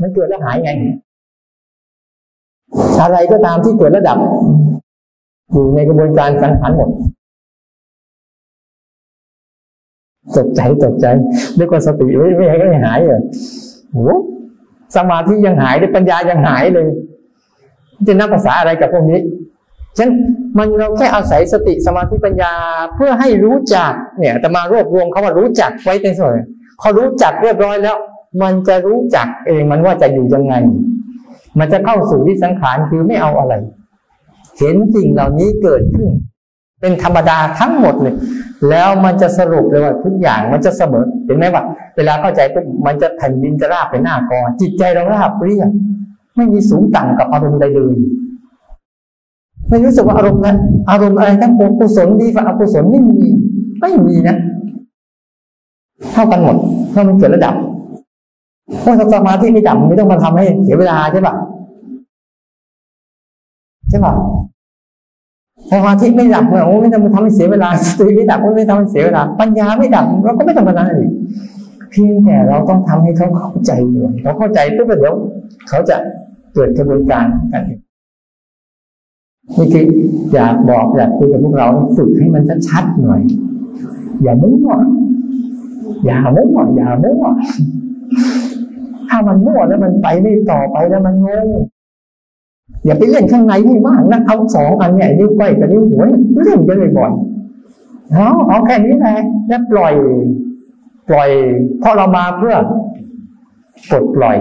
มันเกิดแล้วหายไง อะไรก็ตามที่เกิดระดับ อยู่ในกระบวนการสังขารหมด ตกใจตกใจนึกว่าสติไม่ไม่ไม่หายเหรอโหสมาธิยังหายเลยปัญญายังหายเลยจะนับภาษาอะไรกับพวกนี้ฉะนั้นมันเราแค่อาศัยสติสมาธิปัญญาเพื่อให้รู้จักเนี่ยแต่มารวบรวมเขาว่ารู้จักไว้ในส่วนพอรู้จักเรียบร้อยแล้ว มันจะรู้จักเองมันว่าจะอยู่ยังไง มันจะเข้าสู่ที่สังขารคือไม่เอาอะไร เห็นสิ่งเหล่านี้เกิดขึ้น เป็นธรรมดาทั้งหมดเลย แล้วมันจะสรุปเลยว่าทุกอย่างมันจะเสมอเห็นไหมว่า เวลาเข้าใจปุ๊บมันจะแผ่นดินจะราบไปหน้ากอจิตใจเราราบเรียบไม่มีสูงต่ำกับอารมณ์ใดเลยไม่รู้สึกว่าอารมณ์นั้นอารมณ์อะไรทั้งปวงกุศลดีกับอกุศลไม่มีไม่มีนะ เท่ากันหมดเพราะมันเกิดระดับเพราะสมาธิไม่ดับไม่ต้องมาทำให้เสียเวลาใช่ปะใช่ปะ สมาธิไม่ดับเนี่ยโอ้ไม่ต้องมาทำให้เสียเวลาสติไม่ดับก็ไม่ทำให้เสียเวลา ปัญญาไม่ดับเราก็ไม่ต้องมาทำอะไรเพียงแต่เราต้องทำให้เขาเข้าใจอยเขาเข้าใจปุ๊บเดี๋ยวเขาจะเกิดกระบวนการกันนี่คืออยากบอกอยากคุยกับพวกเราฝึกให้มันชัดๆหน่อย อย่ามั่วอย่ามั่วอย่ามั่วถ้ามันมั่วแล้วมันไปไม่ต่อไปแล้วมันงง อย่าไปเล่นข้างในให้มากนะเอาสองอันเนี่ยนิ้วก้อยกับนิ้วหัวเนี่ยเล่นกันบ่อยๆเอาเอาแค่นี้แหละแล้วปล่อย ปล่อย เพราะเรามาเพื่อปลดปล่อย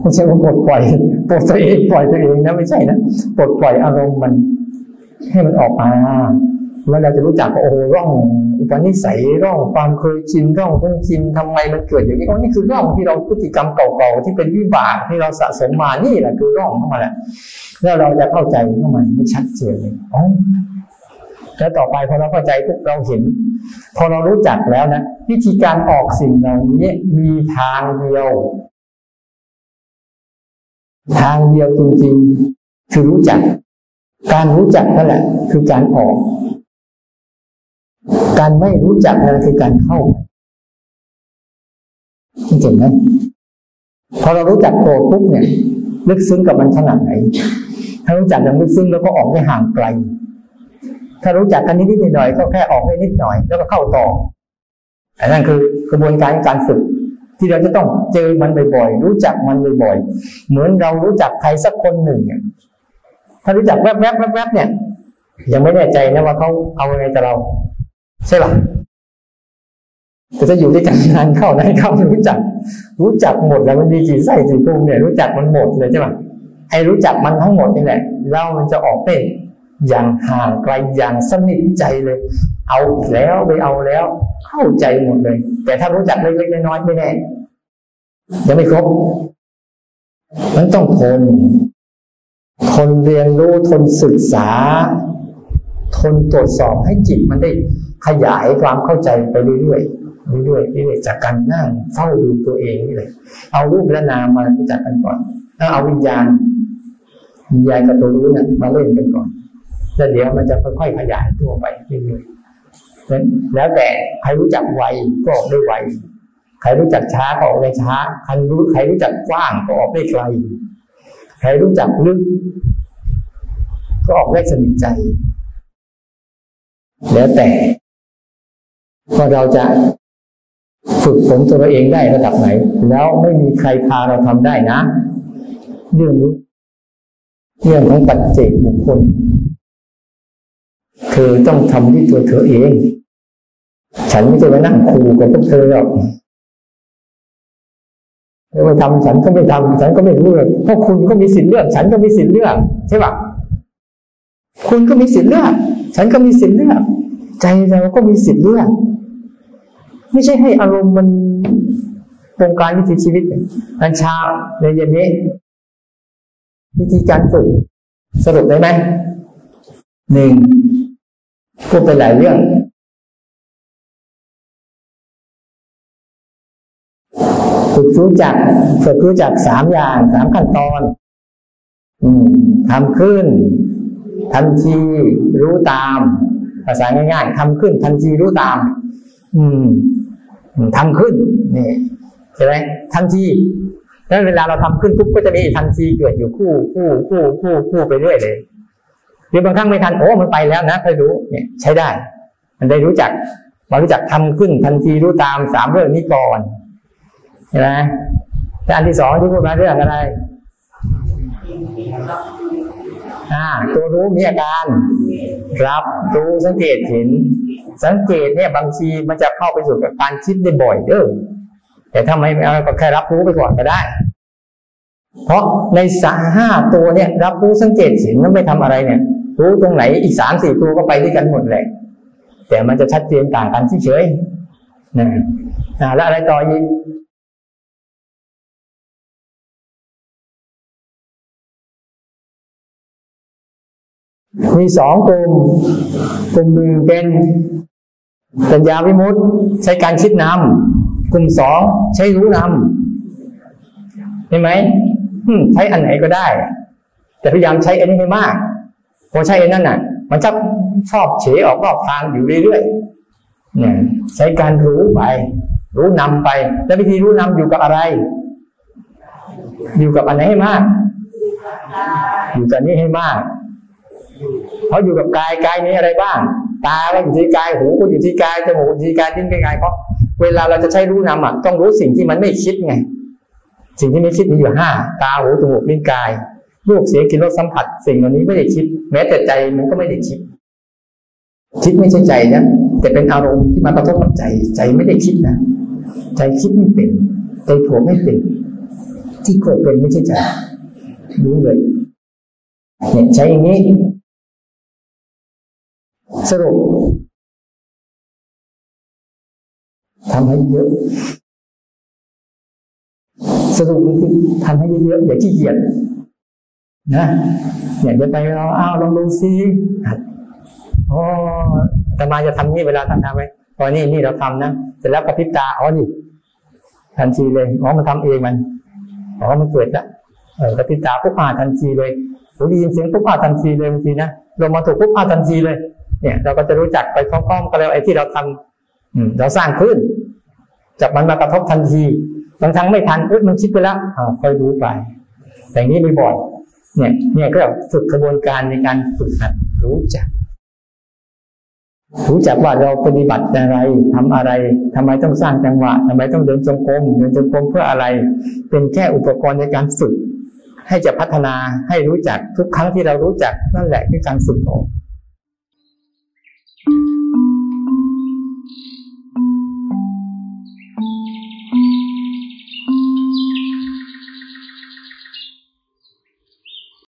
ไม่ใช่ว่าปลดปล่อยปลดตัวเองปล่อยตัวเองนะไม่ใช่นะปลดปล่อยอารมณ์มัน ให้มันออกมา แล้วเราจะรู้จักว่าโอ้ร่องอุปนิสัยร่องความเคยชินร่องคุ้นชินทำไมมันเกิดอย่างนี้โอ้นี่คือร่องที่เราพฤติกรรมเก่าๆที่เป็นวิบากที่เราสะสมมานี่แหละคือร่องเข้ามาแหละแล้วเราจะเข้าใจว่ามันไม่ชัดเจนเลยอ๋อแล้วต่อไปพอเราเข้าใจปุ๊บเราเห็น พอเรารู้จักแล้วนะวิธีการออกสิ่งเหล่านี้มีทางเดียว ทางเดียวจริงๆ คือรู้จัก การรู้จักนั่นแหละ คือการออก การไม่รู้จักนั่นคือการเข้าไปเห็นไหมพอเรารู้จักโกรธปุ๊บเนี่ย ลึกซึ้งกับมันขนาดไหน ถ้ารู้จักอย่างลึกซึ้งแล้วก็ออกได้ห่างไกล ถ้ารู้จักกันนิดๆหน่อยๆก็แค่ออกได้นิดหน่อย แล้วก็เข้าต่ออันนั้นคือกระบวนการการฝึก ที่เราจะต้องเจอมันบ่อยๆรู้จักมันบ่อยๆเหมือนเรารู้จักใครสักคนหนึ่งเนี่ยถ้ารู้จักแวบๆแวบๆเนี่ยยังไม่แน่ใจนะว่าเขาเอาอะไรกับเรา ใช่หรอแต่ถ้าอยู่ด้วยกันนานเข้านานเข้ารู้จัก รู้จักหมดแล้วมันมีกี่ไส้กี่พุงเนี่ยรู้จักมันหมดเลยใช่ไหมไอ้รู้จักมันทั้งหมดนี่แหละเรามันจะออกได้อย่างห่างไกลอย่างสนิทใจเลย เอาแล้วไปเอาแล้ว เข้าใจหมดเลย แต่ถ้ารู้จักเล็กๆน้อยๆไม่แน่ยังไม่ครบมันต้องทนทนเรียนรู้ทนศึกษา ทนตรวจสอบให้จิตมันได้ ขยายความเข้าใจไปเรื่อยๆเรื่อยๆเรื่อยๆจากการนั่งเฝ้าดูตัวเองนี่เลยเอารูปและนามมารู้จักกันก่อน แล้วเอาวิญญาณวิญญาณกับตัวรู้เนี่ยมาเล่นกันก่อนแล้วเดี๋ยวมันจะค่อยๆขยายตัวไปเรื่อยๆแล้วแต่ใครรู้จักไวก็ออกได้ไวใครรู้จักช้าก็ออกได้ช้าใครรู้ใครรู้จักกว้างก็ออกได้ไกลใครรู้จักลึกก็ออกได้สนิทใจ แล้วแต่ ว่าเราจะฝึกฝนตัวเราเองได้ระดับไหน แล้วไม่มีใครพาเราทำได้นะ เรื่องนี้เรื่องของปัจเจกบุคคลเธอต้องทำที่ตัวเธอเอง ฉันไม่จะมานั่งขู่กับพวกเธอหรอกเธอไม่ทำฉันก็ไม่ทำฉันก็ไม่รู้หรอกเพราะคุณก็มีสิทธิ์เลือก ฉันก็มีสิทธิ์เลือกใช่ปะคุณก็มีสิทธิ์เลือก ฉันก็มีสิทธิ์เลือก ใจเราก็มีสิทธิ์เลือก ไม่ใช่ให้อารมณ์มันโครงการวิถีชีวิตอันเช้าในเย็นนี้ วิธีการฝึกสรุปได้ไหมหนึ่งพูดไปหลายเรื่อง ฝึกรู้จักฝึกรู้จักสามอย่างสามขั้นตอนอืมทำขึ้นทันทีรู้ตาม ภาษาง่ายๆทำขึ้นทันทีรู้ตาม อืมทำขึ้นนี่ใช่ไหมทันทีแล้วเวลาเราทำขึ้นปุ๊บก็จะมีทันทีเกิดอยู่คู่คู่คู่คู่คู่ไปเรื่อยเลยหรือบางครั้งไม่ทันโอ้มันไปแล้วนะค่อยรู้เนี่ยใช้ได้ มันได้รู้จักมารู้จักทำขึ้นทันทีรู้ตามสามเรื่องนี้ก่อนใช่ไหมแต่อันที่สองที่พูดมาเรื่องอะไรอ่าตัวรู้มีอาการ รับรู้สังเกตเห็น สังเกตเนี่ยบางทีมันจะเข้าไปสู่กับการคิดได้บ่อยเออแต่ถ้าไม่เอาก็แค่รับรู้ไปก่อนก็ได้ เพราะในสาห้าตัวเนี่ย รับรู้สังเกตเห็นแล้วไม่ทำอะไรเนี่ย รู้ตรงไหนอีกสามสี่ตัวก็ไปด้วยกันหมดเลยแต่มันจะชัดเจนต่างกันเฉยๆนะแล้วอะไรต่ออีก มีสองกลุ่มกลุ่มหนึ่งเป็นปัญญาวิมุตต์ใช้การคิดนำกลุ่มสองใช้รู้นำเห็นไหมใช้อันไหนก็ได้ แต่พยายามใช้อันนี้ให้มากพอใช้อันนั้นน่ะ มันจะชอบเฉออกนอกทางอยู่เรื่อยๆเนี่ยใช้การรู้ไป รู้นำไป แล้ววิธีรู้นำอยู่กับอะไร อยู่กับอันไหนให้มาก อยู่กับนี้ให้มาก เพราอยู่กับกายกายมีอะไรบ้าง ตาก็อยู่ที่กายหูก็อยู่ที่กายจมูกอยู่ที่กายลิ้นเป็นกายเพราะเวลาเราจะใช้รู้นำอะต้องรู้สิ่งที่มันไม่คิดไง สิ่งที่ไม่คิดมีอยู่ห้าตาหูจมูกลิ้นกายรูปเสียงกลิ่นรสสัมผัส สิ่งเหล่านี้ไม่ได้คิด แม้แต่ใจมันก็ไม่ได้คิด คิดไม่ใช่ใจนะแต่เป็นอารมณ์ที่มากระทบกับใจ ใจไม่ได้คิดนะใจคิดไม่เป็น ใจโผล่ไม่เป็น ที่โกรธเป็นไม่ใช่ใจรู้เลยเนี่ยใช้อย่างนี้ สรุปทำให้เยอะ สรุปคือทำให้เยอะๆอย่าขี้เกียจนะอยากจะไปเราอ้าวลองดูซิอ๋อแต่มาจะทำนี่เวลาท่านทำไหมพอนี่นี่เราทำนะเสร็จแล้วกระพริบตาอ๋อนี่ทันทีเลยอ๋อมันทำเองมันอ๋อมันเกิดละเออกระพริบตาปุ๊บอ่าทันทีเลย ผมได้ยินเสียงปุ๊บอ่าทันทีเลยบางทีนะลงมาถูกปุ๊บอ่าทันทีเลย เนี่ย เราก็จะรู้จักไปพร้อมๆกันแล้วไอ้ที่เราทำอืมเราสร้างขึ้นจับมันมากระทบทันทีบางครั้งไม่ทันเอ้ยมันคิดไปแล้วอ่าค่อยรู้ไป แต่นี้ไม่บ่อยเนี่ยเนี่ยก็ฝึกกระบวนการในการฝึกหัดรู้จัก รู้จักว่าเราปฏิบัติอะไรทำอะไรทำไมต้องสร้างจังหวะทำไมต้องเดินจงกรมเดินจงกรมเพื่ออะไร เป็นแค่อุปกรณ์ในการฝึก ให้จะพัฒนาให้รู้จักทุกครั้งที่เรารู้จักนั่นแหละคือการฝึกอบ